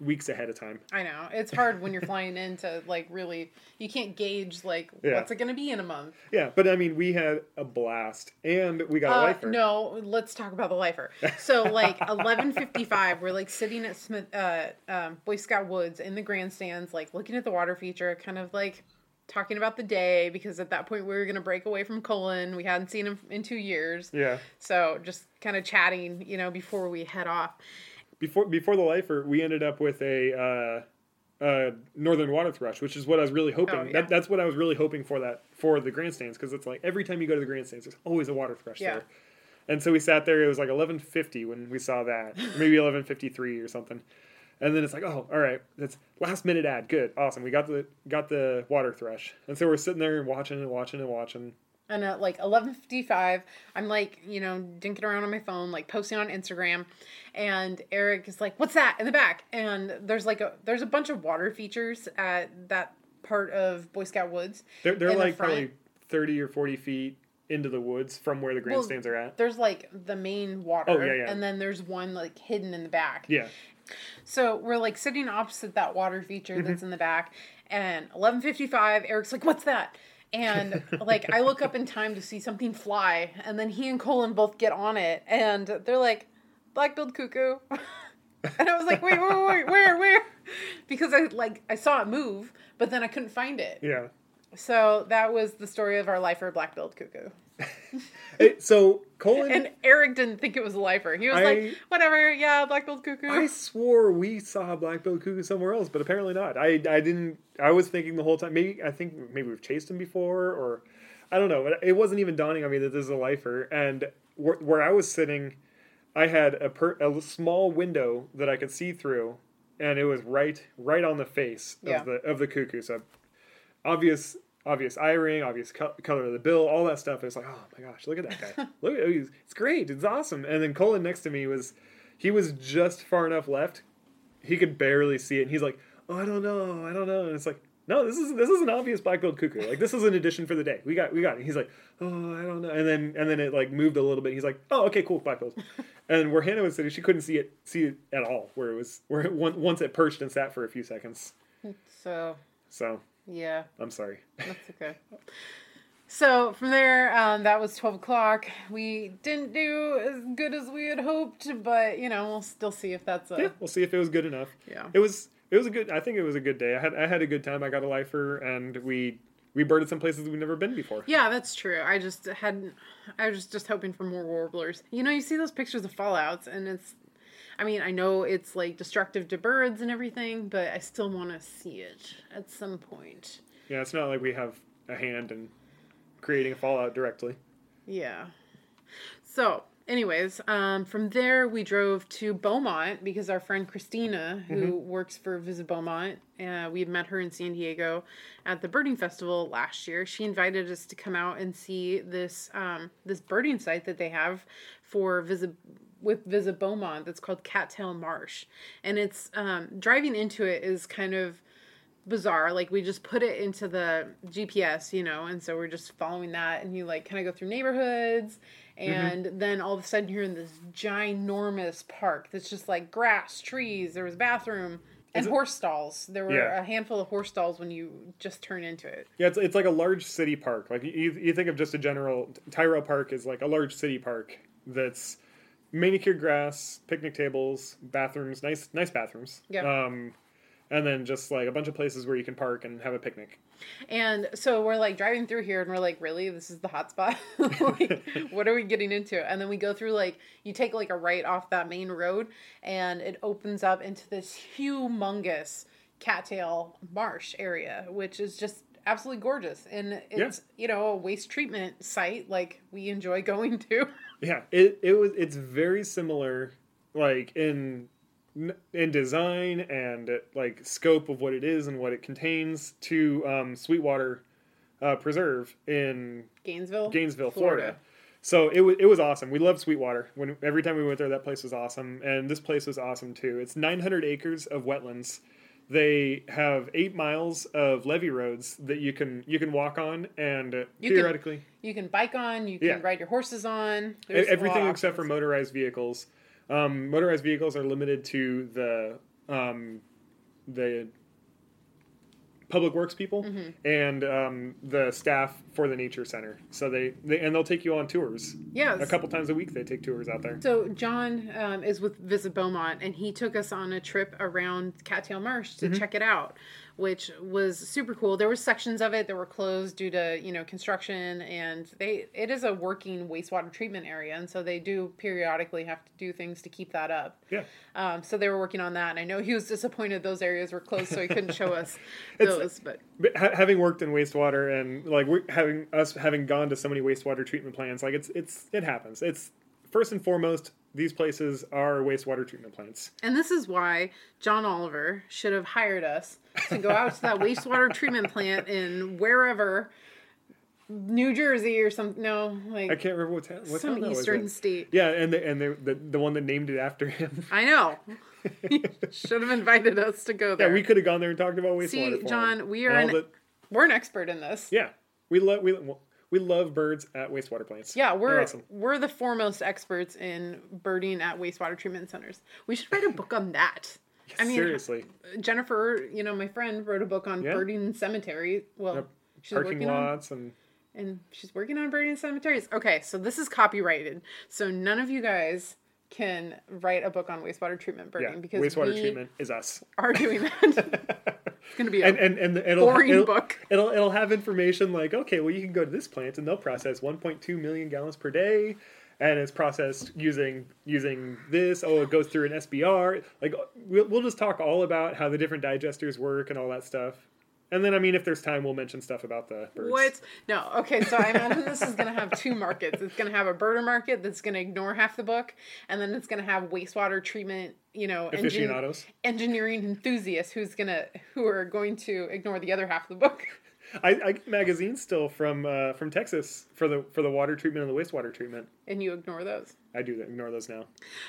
weeks ahead of time. I know it's hard when you're flying in to like really. You can't gauge like Yeah. what's it going to be in a month. Yeah, but I mean, we had a blast, and we got a Uh, lifer. no, let's talk about the lifer. So like (laughs) eleven fifty five, we're like sitting at Smith uh, um, Boy Scout Woods in the grandstands, like looking at the water feature, kind of like talking about the day because at that point we were going to break away from Colin. We hadn't seen him in two years. Yeah. So just kind of chatting, you know, before we head off. Before before the lifer, we ended up with a uh, uh, northern water thrush, which is what I was really hoping. Oh, yeah. that, that's what I was really hoping for that for the grandstands because it's like every time you go to the grandstands, there's always a water thrush Yeah. there. And so we sat there. It was like eleven fifty when we saw that, maybe eleven fifty three or something. And then it's like, oh, all right, that's last minute ad, good, awesome. We got the got the water thrush, and so we're sitting there and watching and watching and watching. And at like 11:55, I'm like, you know, dinking around on my phone, like posting on Instagram, and Eric is like, "What's that in the back?" And there's like a there's a bunch of water features at that part of Boy Scout Woods. They're they're in the like probably thirty or forty feet into the woods from where the Well, grandstands are at. There's like the main water, Oh, yeah, yeah. and then there's one like hidden in the back. Yeah, So we're like sitting opposite that water feature Mm-hmm. that's in the back, and 11:55, Eric's like, "What's that?" And (laughs) like I look up in time to see something fly, and then he and Colin both get on it, and they're like, "Black-billed cuckoo," (laughs) and I was like, "Wait, wait, wait, where, where?" Because I like I saw it move, but then I couldn't find it. yeah. So that was the story of our lifer black-billed cuckoo. (laughs) It- so Colin, And Eric didn't think it was a lifer. He was I- like, "Whatever, yeah, black-billed cuckoo." I swore we saw a black-billed cuckoo somewhere else, but apparently not. I I didn't. I was thinking the whole time. Maybe I think maybe we've chased him before, or I don't know. But it wasn't even dawning on me that this is a lifer. And where, where I was sitting, I had a per, a small window that I could see through, and it was right right on the face Yeah. of the of the cuckoo. So obvious obvious eye ring, obvious co- color of the bill, all that stuff. It's like, oh my gosh, look at that guy. (laughs) look, at oh, he's, it's great. It's awesome. And then Colin next to me was, he was just far enough left, he could barely see it. And he's like, oh, I don't know, I don't know. And it's like, no, this is this is an obvious black-billed cuckoo. Like this is an addition for the day. We got we got it. He's like, oh, I don't know. And then and then it like moved a little bit. He's like, oh, okay, cool, black-billed. (laughs) and where Hannah was sitting, she couldn't see it see it at all. Where it was where it, on- once it perched and sat for a few seconds. so So yeah. I'm sorry. That's okay. So from there, um, that was twelve o'clock. We didn't do as good as we had hoped, but you know we'll still see if that's a yeah, we'll see if it was good enough. Yeah. It was it was a good I think it was a good day. I had I had a good time. I got a lifer and we we birded some places we've never been before. Yeah, that's true. I just had, I was just hoping for more warblers. You know, you see those pictures of fallouts, and it's, I mean, I know it's like destructive to birds and everything, but I still want to see it at some point. Yeah, it's not like we have a hand in creating a fallout directly. Yeah. So, anyways, um, from there we drove to Beaumont because our friend Christina, who works for Visit Beaumont, uh, we had met her in San Diego at the birding festival last year. She invited us to come out and see this um, this birding site that they have for Visit with Visit Beaumont that's called Cattail Marsh, and it's um, driving into it is kind of bizarre. Like we just put it into the GPS, you know, and so we're just following that, and you like kind of go through neighborhoods, and then all of a sudden you're in this ginormous park that's just like grass, trees. There was a bathroom and it- horse stalls. There were Yeah. a handful of horse stalls when you just turn into it. Yeah, it's, it's like a large city park. Like you, you think of just a general Tyrrell Park is like a large city park that's manicured grass, picnic tables, bathrooms, nice nice bathrooms. Yeah. Um, and then just like a bunch of places where you can park and have a picnic. And so we're like driving through here and we're like, really? This is the hot spot? (laughs) like, (laughs) what are we getting into? And then we go through like, you take like a right off that main road and it opens up into this humongous cattail marsh area, which is just absolutely gorgeous. And it's, you know, a waste treatment site like we enjoy (laughs) going to. Yeah, it it was it's very similar, like in in design and like scope of what it is and what it contains to um, Sweetwater uh, Preserve in Gainesville. Gainesville, Florida. Florida. So it was it was awesome. We loved Sweetwater. When every time we went there, that place was awesome, and this place was awesome too. It's 900 acres of wetlands. They have eight miles of levee roads that you can you can walk on, and uh, You can- theoretically You can bike on, you can Yeah. ride your horses on. There's everything except for motorized vehicles. Um, motorized vehicles are limited to the um, the public works people Mm-hmm. and um, the staff for the nature center. So they, they and they'll take you on tours. Yes. A couple times a week they take tours out there. So John um, is with Visit Beaumont, and he took us on a trip around Cattail Marsh to check it out. Which was super cool. There were sections of it that were closed due to you know construction, and they it is a working wastewater treatment area, and so they do periodically have to do things to keep that up. Yeah. Um, so they were working on that, and I know he was disappointed those areas were closed, so he couldn't show us (laughs) those. But But having worked in wastewater and like we having us having gone to so many wastewater treatment plants, like it's it's it happens. It's first and foremost these places are wastewater treatment plants. And this is why John Oliver should have hired us to go out to that (laughs) wastewater treatment plant in wherever, New Jersey or something. No, like I can't remember what town. What some town was eastern in. state. Yeah, and the, and the, the the one that named it after him. (laughs) I know. (laughs) should have invited us to go there. yeah, we could have gone there and talked about wastewater. See. John, we are an- We're an expert in this. yeah, we love we we love birds at wastewater plants. Yeah, we're awesome. we're the foremost experts in birding at wastewater treatment centers. We should write a book on that. I mean, seriously, Jennifer, you know, my friend wrote a book on Yeah. birding in cemetery. Well, Yep. she's parking working on lots and and she's working on birding in cemeteries. Okay, so this is copyrighted. So none of you guys can write a book on wastewater treatment birding yeah, because wastewater treatment is us. are doing (laughs) that. (laughs) it's going to be a and and, and it'll, boring it'll, book. It'll it'll have information like okay, well you can go to this plant and they'll process 1.2 million gallons per day, and it's processed using using this. Oh, it goes through an SBR. Like we'll we'll just talk all about how the different digesters work and all that stuff. And then I mean, if there's time, we'll mention stuff about the birds. What? No. Okay, so I imagine this is going to have two markets. It's going to have a birder market that's going to ignore half the book, and then it's going to have wastewater treatment, you know, engin- Aficionados. engineering enthusiasts who's going to who are going to ignore the other half of the book. (laughs) I, I get magazines still from uh, from Texas for the for the water treatment and the wastewater treatment. And you ignore those. I do ignore those now.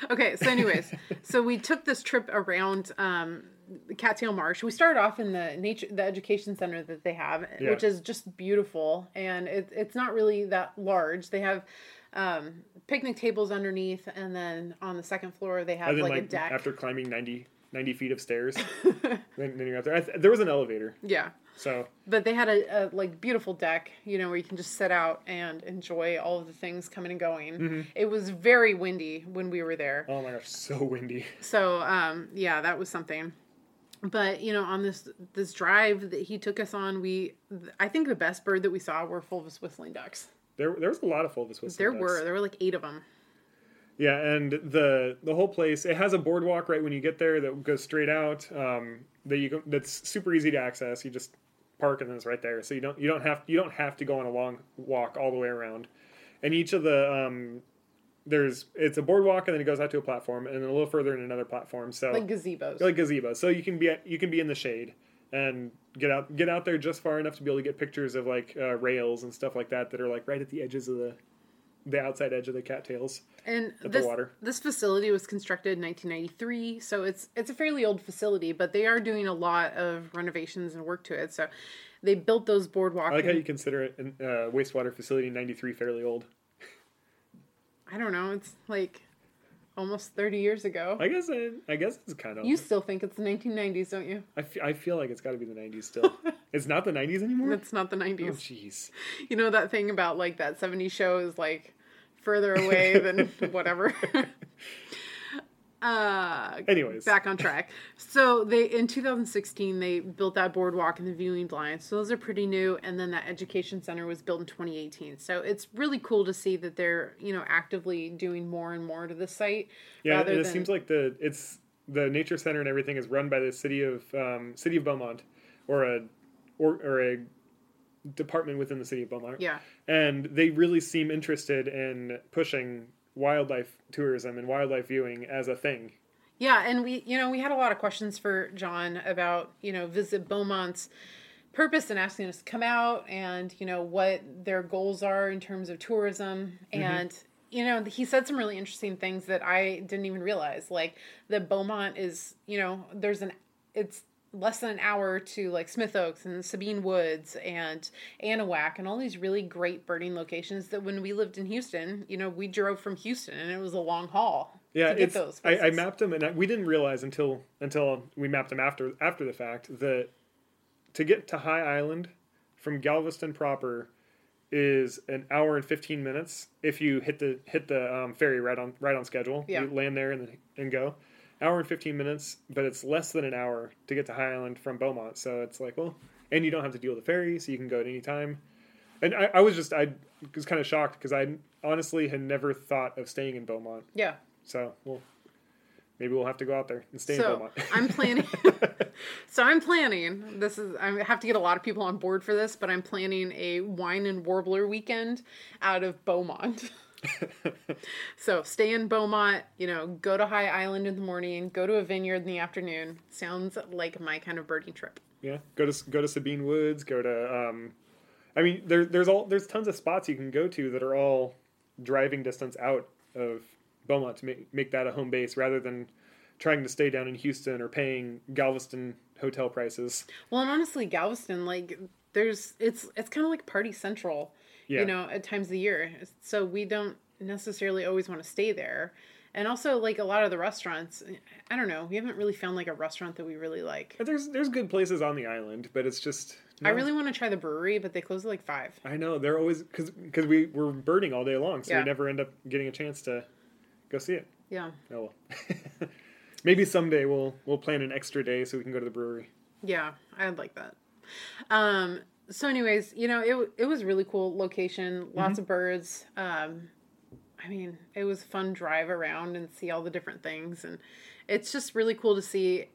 Okay, so anyways, (laughs) so we took this trip around um, Cattail Marsh. We started off in the nature, the education center that they have, Yeah. which is just beautiful, and it, it's not really that large. They have um, picnic tables underneath, and then on the second floor they have like, like, a deck. after climbing 90, 90 feet of stairs, (laughs) then, then you're out there. I th- there was an elevator, yeah, so but they had a, a like beautiful deck, you know, where you can just sit out and enjoy all of the things coming and going. Mm-hmm. It was very windy when we were there. oh my gosh, so windy. So um, yeah, that was something. But you know, on this this drive that he took us on, we I think the best bird that we saw were fulvous whistling ducks. There, there was a lot of fulvous whistling ducks. There ducks. were there were like eight of them. Yeah, and the the whole place it has a boardwalk right when you get there that goes straight out. Um, that you go, that's super easy to access. You just park and then it's right there. So you don't you don't have you don't have to go on a long walk all the way around. And each of the um, there's it's a boardwalk and then it goes out to a platform and then a little further in another platform. So Like gazebos. like gazebo. So you can be at, you can be in the shade and get out get out there just far enough to be able to get pictures of like uh, rails and stuff like that that are like right at the edges of the the outside edge of the cattails. and the this, water. this facility was constructed in 1993, so it's it's a fairly old facility, but they are doing a lot of renovations and work to it. So they built those boardwalk. I like how you consider it a uh, wastewater facility in '93 fairly old. I don't know. It's like almost 30 years ago. I guess I, I guess it's kind of. you still think it's the 1990s, don't you? I, fe- I feel like it's got to be the '90s still. (laughs) it's not the '90s anymore. It's not the 90s. Oh jeez. You know that thing about like that 70s show is like further away than (laughs) whatever. (laughs) uh Anyways, back on track. So they in 2016 they built that boardwalk and the viewing blinds. So those are pretty new and then that education center was built in 2018. So it's really cool to see that they're, you know, actively doing more and more to the site. yeah, and it than- seems like the it's the nature center and everything is run by the city of um, city of Beaumont, or a or, or a department within the city of Beaumont. Yeah. and they really seem interested in pushing wildlife tourism and wildlife viewing as a thing. Yeah, and we, you know, we had a lot of questions for John about, you know, Visit Beaumont's purpose and asking us to come out and, you know, what their goals are in terms of tourism. Mm-hmm. And, you know, he said some really interesting things that I didn't even realize. Like that Beaumont is, you know, there's an, it's less than an hour to like Smith Oaks and Sabine Woods and Anahuac and all these really great birding locations that when we lived in Houston, you know, we drove from Houston and it was a long haul. Yeah, to get it's those I, I mapped them and I, we didn't realize until until we mapped them after after the fact that to get to High Island from Galveston proper is an hour and 15 minutes if you hit the hit the um, ferry right on right on schedule Yeah. you land there and and go hour and 15 minutes, but it's less than an hour to get to High Island from Beaumont. So it's like, well, and you don't have to deal with the ferry, so you can go at any time. And I, I was just, I was kind of shocked because I honestly had never thought of staying in Beaumont. Yeah. So, well, maybe we'll have to go out there and stay in Beaumont. I'm (laughs) planning. (laughs) so I'm planning. This is I have to get a lot of people on board for this, but I'm planning a wine and warbler weekend out of Beaumont. (laughs) (laughs) so stay in Beaumont. You know, go to High Island in the morning. Go to a vineyard in the afternoon. Sounds like my kind of birding trip. yeah, go to go to Sabine Woods. Go to, um, I mean, there, there's all there's tons of spots you can go to that are all driving distance out of Beaumont to make make that a home base rather than trying to stay down in Houston or paying Galveston hotel prices. Well, and honestly, Galveston, like, there's it's it's kind of like party central. Yeah. You know, at times of the year. So we don't necessarily always want to stay there. And also, like a lot of the restaurants, I don't know, we haven't really found like a restaurant that we really like. But there's there's good places on the island, but it's just I really want to try the brewery, but they close at like five. I know they're always because because we we're birding all day long, so Yeah. we never end up getting a chance to go see it. Yeah, Oh well. (laughs) Maybe someday we'll we'll plan an extra day so we can go to the brewery. yeah, I'd like that. Um. So, anyways, you know, it it was really cool location, lots of birds. Um, I mean, it was fun drive around and see all the different things, and it's just really cool to see,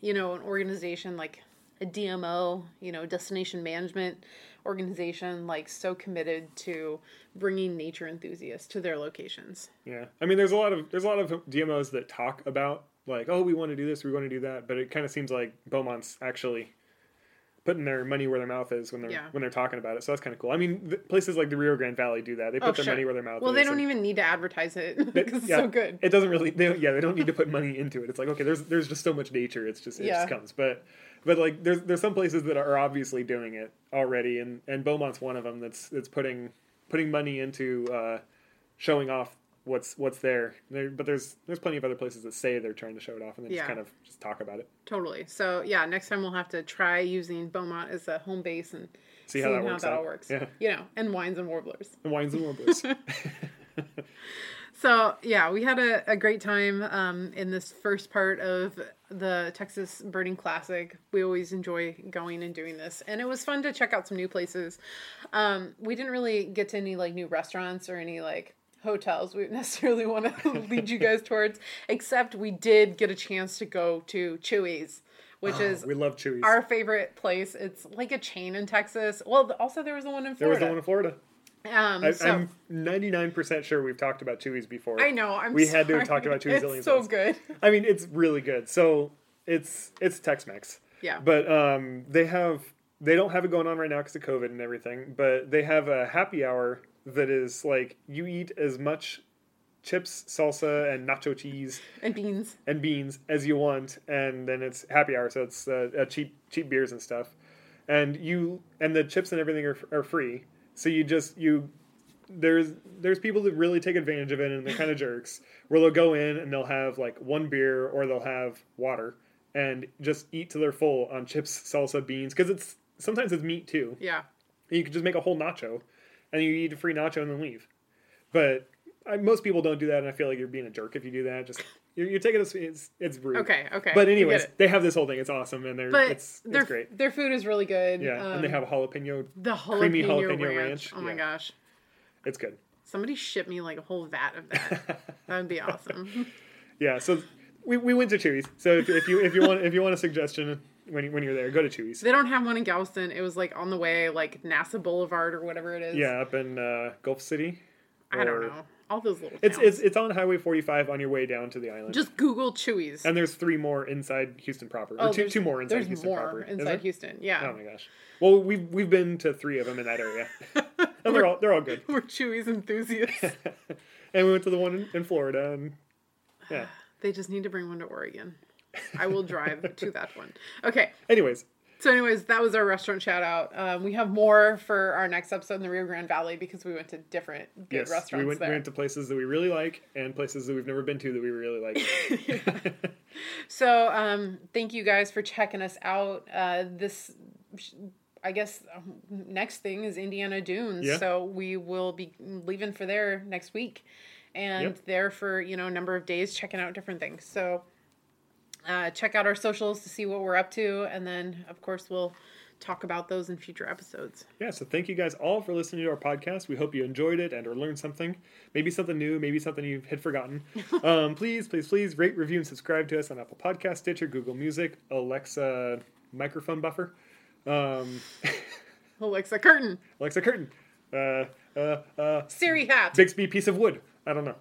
you know, an organization like a DMO, you know, destination management organization, like so committed to bringing nature enthusiasts to their locations. Yeah, I mean, there's a lot of there's a lot of DMOs that talk about like, oh, we want to do this, we want to do that, but it kind of seems like Beaumont's actually putting their money where their mouth is when they're Yeah. when they're talking about it. So that's kind of cool. I mean, th- places like the Rio Grande Valley do that. They put their money where their mouth Oh, Well, is. they don't even need to advertise it because it's yeah, so good. It doesn't really. They, yeah, they don't need to put money into it. It's like okay, there's there's just so much nature. It's just it Yeah. just comes. But but like there's there's some places that are obviously doing it already, and and Beaumont's one of them that's that's putting putting money into uh, showing off what's what's there. there. But there's there's plenty of other places that say they're trying to show it off and then Yeah. just kind of just talk about it. Totally. So yeah, next time we'll have to try using Beaumont as a home base and See how that works all works. Yeah, You know, and wines and warblers. and wines and warblers. (laughs) (laughs) So yeah, we had a, a great time um, in this first part of the Texas Birding Classic. We always enjoy going and doing this, and it was fun to check out some new places. Um, we didn't really get to any like new restaurants or any like hotels we (laughs) necessarily want to (laughs) lead you guys towards, except we did get a chance to go to Chuy's, which is we love Chuy's. our favorite place. It's like a chain in Texas. Well, also there was the one in there was Florida. the one in Florida. um, I, so I'm 99% sure we've talked about Chuy's before. I know. I'm. We had to have sorry. talked about Chuy's It's so times. good. I mean, it's really good. So it's it's Tex-Mex, Yeah. but um, they have they don't have it going on right now because of COVID and everything. But they have a happy hour that is like you eat as much chips, salsa, and nacho cheese and beans. and beans as you want, and then it's happy hour, so it's uh, uh, cheap cheap beers and stuff, and you and the chips and everything are, are free. So you just you there's there's people that really take advantage of it and they're kind of (laughs) jerks where they'll go in and they'll have like one beer or they'll have water and just eat till they're full on chips, salsa, beans because it's sometimes it's meat too. Yeah. And you could just make a whole nacho and you eat a free nacho and then leave. But I, most people don't do that, and I feel like you're being a jerk if you do that. Just you're, you're taking this. It's it's rude. Okay. Okay. But anyways, they have this whole thing. It's awesome, and they're but it's their it's great. their food is really good. Yeah, and they Um, have a jalapeno. the jalapeno, creamy jalapeno ranch. ranch. Oh my Yeah. gosh. It's good. Somebody ship me like a whole vat of that. (laughs) that would be awesome. Yeah. So we, we went to Chuy's. So if, if you if you want if you want a suggestion when you, when you're there, go to Chuy's. they don't have one in Galveston. It was like on the way, like NASA Boulevard or whatever it is. Yeah, up in uh, Gulf City. I don't know. All those little It's towns. it's it's on Highway 45 on your way down to the island. Just Google Chuy's. and there's three more inside Houston proper. Oh, or two two more inside There's Houston more proper. Inside Houston. Yeah. Oh my gosh. Well, we've we've been to three of them in that area, (laughs) and they're all they're all good. We're Chuy's enthusiasts. (laughs) and we went to the one in, in Florida, and yeah. (sighs) they just need to bring one to Oregon. I will drive to that one. Okay. Anyways, So, anyways, that was our restaurant shout out. Um, we have more for our next episode in the Rio Grande Valley because we went to different good yes, restaurants we went, we went to places that we really like and places that we've never been to that we really like. (laughs) (laughs) So, um, thank you guys for checking us out. Uh, this, I guess, um, next thing is Indiana Dunes. Yeah. So we will be leaving for there next week, and Yep. there for you know a number of days checking out different things. So Uh, check out our socials to see what we're up to, and then of course we'll talk about those in future episodes. Yeah, so thank you guys all for listening to our podcast. We hope you enjoyed it and or learned something. Maybe something new, maybe something you had forgotten. (laughs) um, please, please, please rate, review, and subscribe to us on Apple Podcast, Stitcher, Google Music, Alexa microphone buffer, um, (laughs) Alexa curtain, Alexa curtain, uh, uh, uh, Siri hat. Bixby piece of wood. I don't know.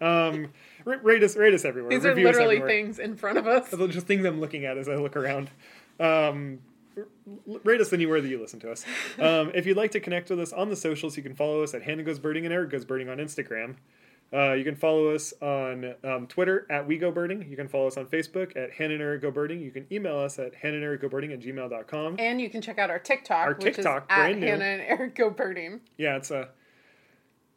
(laughs) um, rate us, rate us everywhere. These are Review us literally things in front of us. (laughs) Are just things I'm looking at as I look around. Um, rate us anywhere that you listen to us. (laughs) Um, if you'd like to connect with us on the socials, you can follow us at Hannah Goes Birding and Eric Goes Birding on Instagram. Uh, you can follow us on um, Twitter at We Go Birding. You can follow us on Facebook at Hannah and Eric Go Birding. You can email us at Hannah and Eric Go Birding at gmail.com. And you can check out our TikTok, Our which TikTok, is at brand new. Hannah and Eric Go Birding. Yeah, it's a,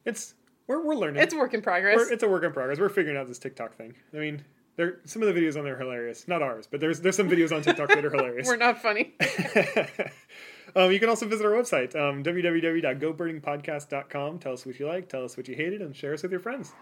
it's we're we're learning. It's a work in progress. We're, it's a work in progress. We're figuring out this TikTok thing. I mean, there some of the videos on there are hilarious. Not ours, but there's there's some videos on TikTok that are (laughs) hilarious. We're not funny. (laughs) (laughs) um, you can also visit our website, um, www.gobirdingpodcast.com. Tell us what you like, tell us what you hated, and share us with your friends.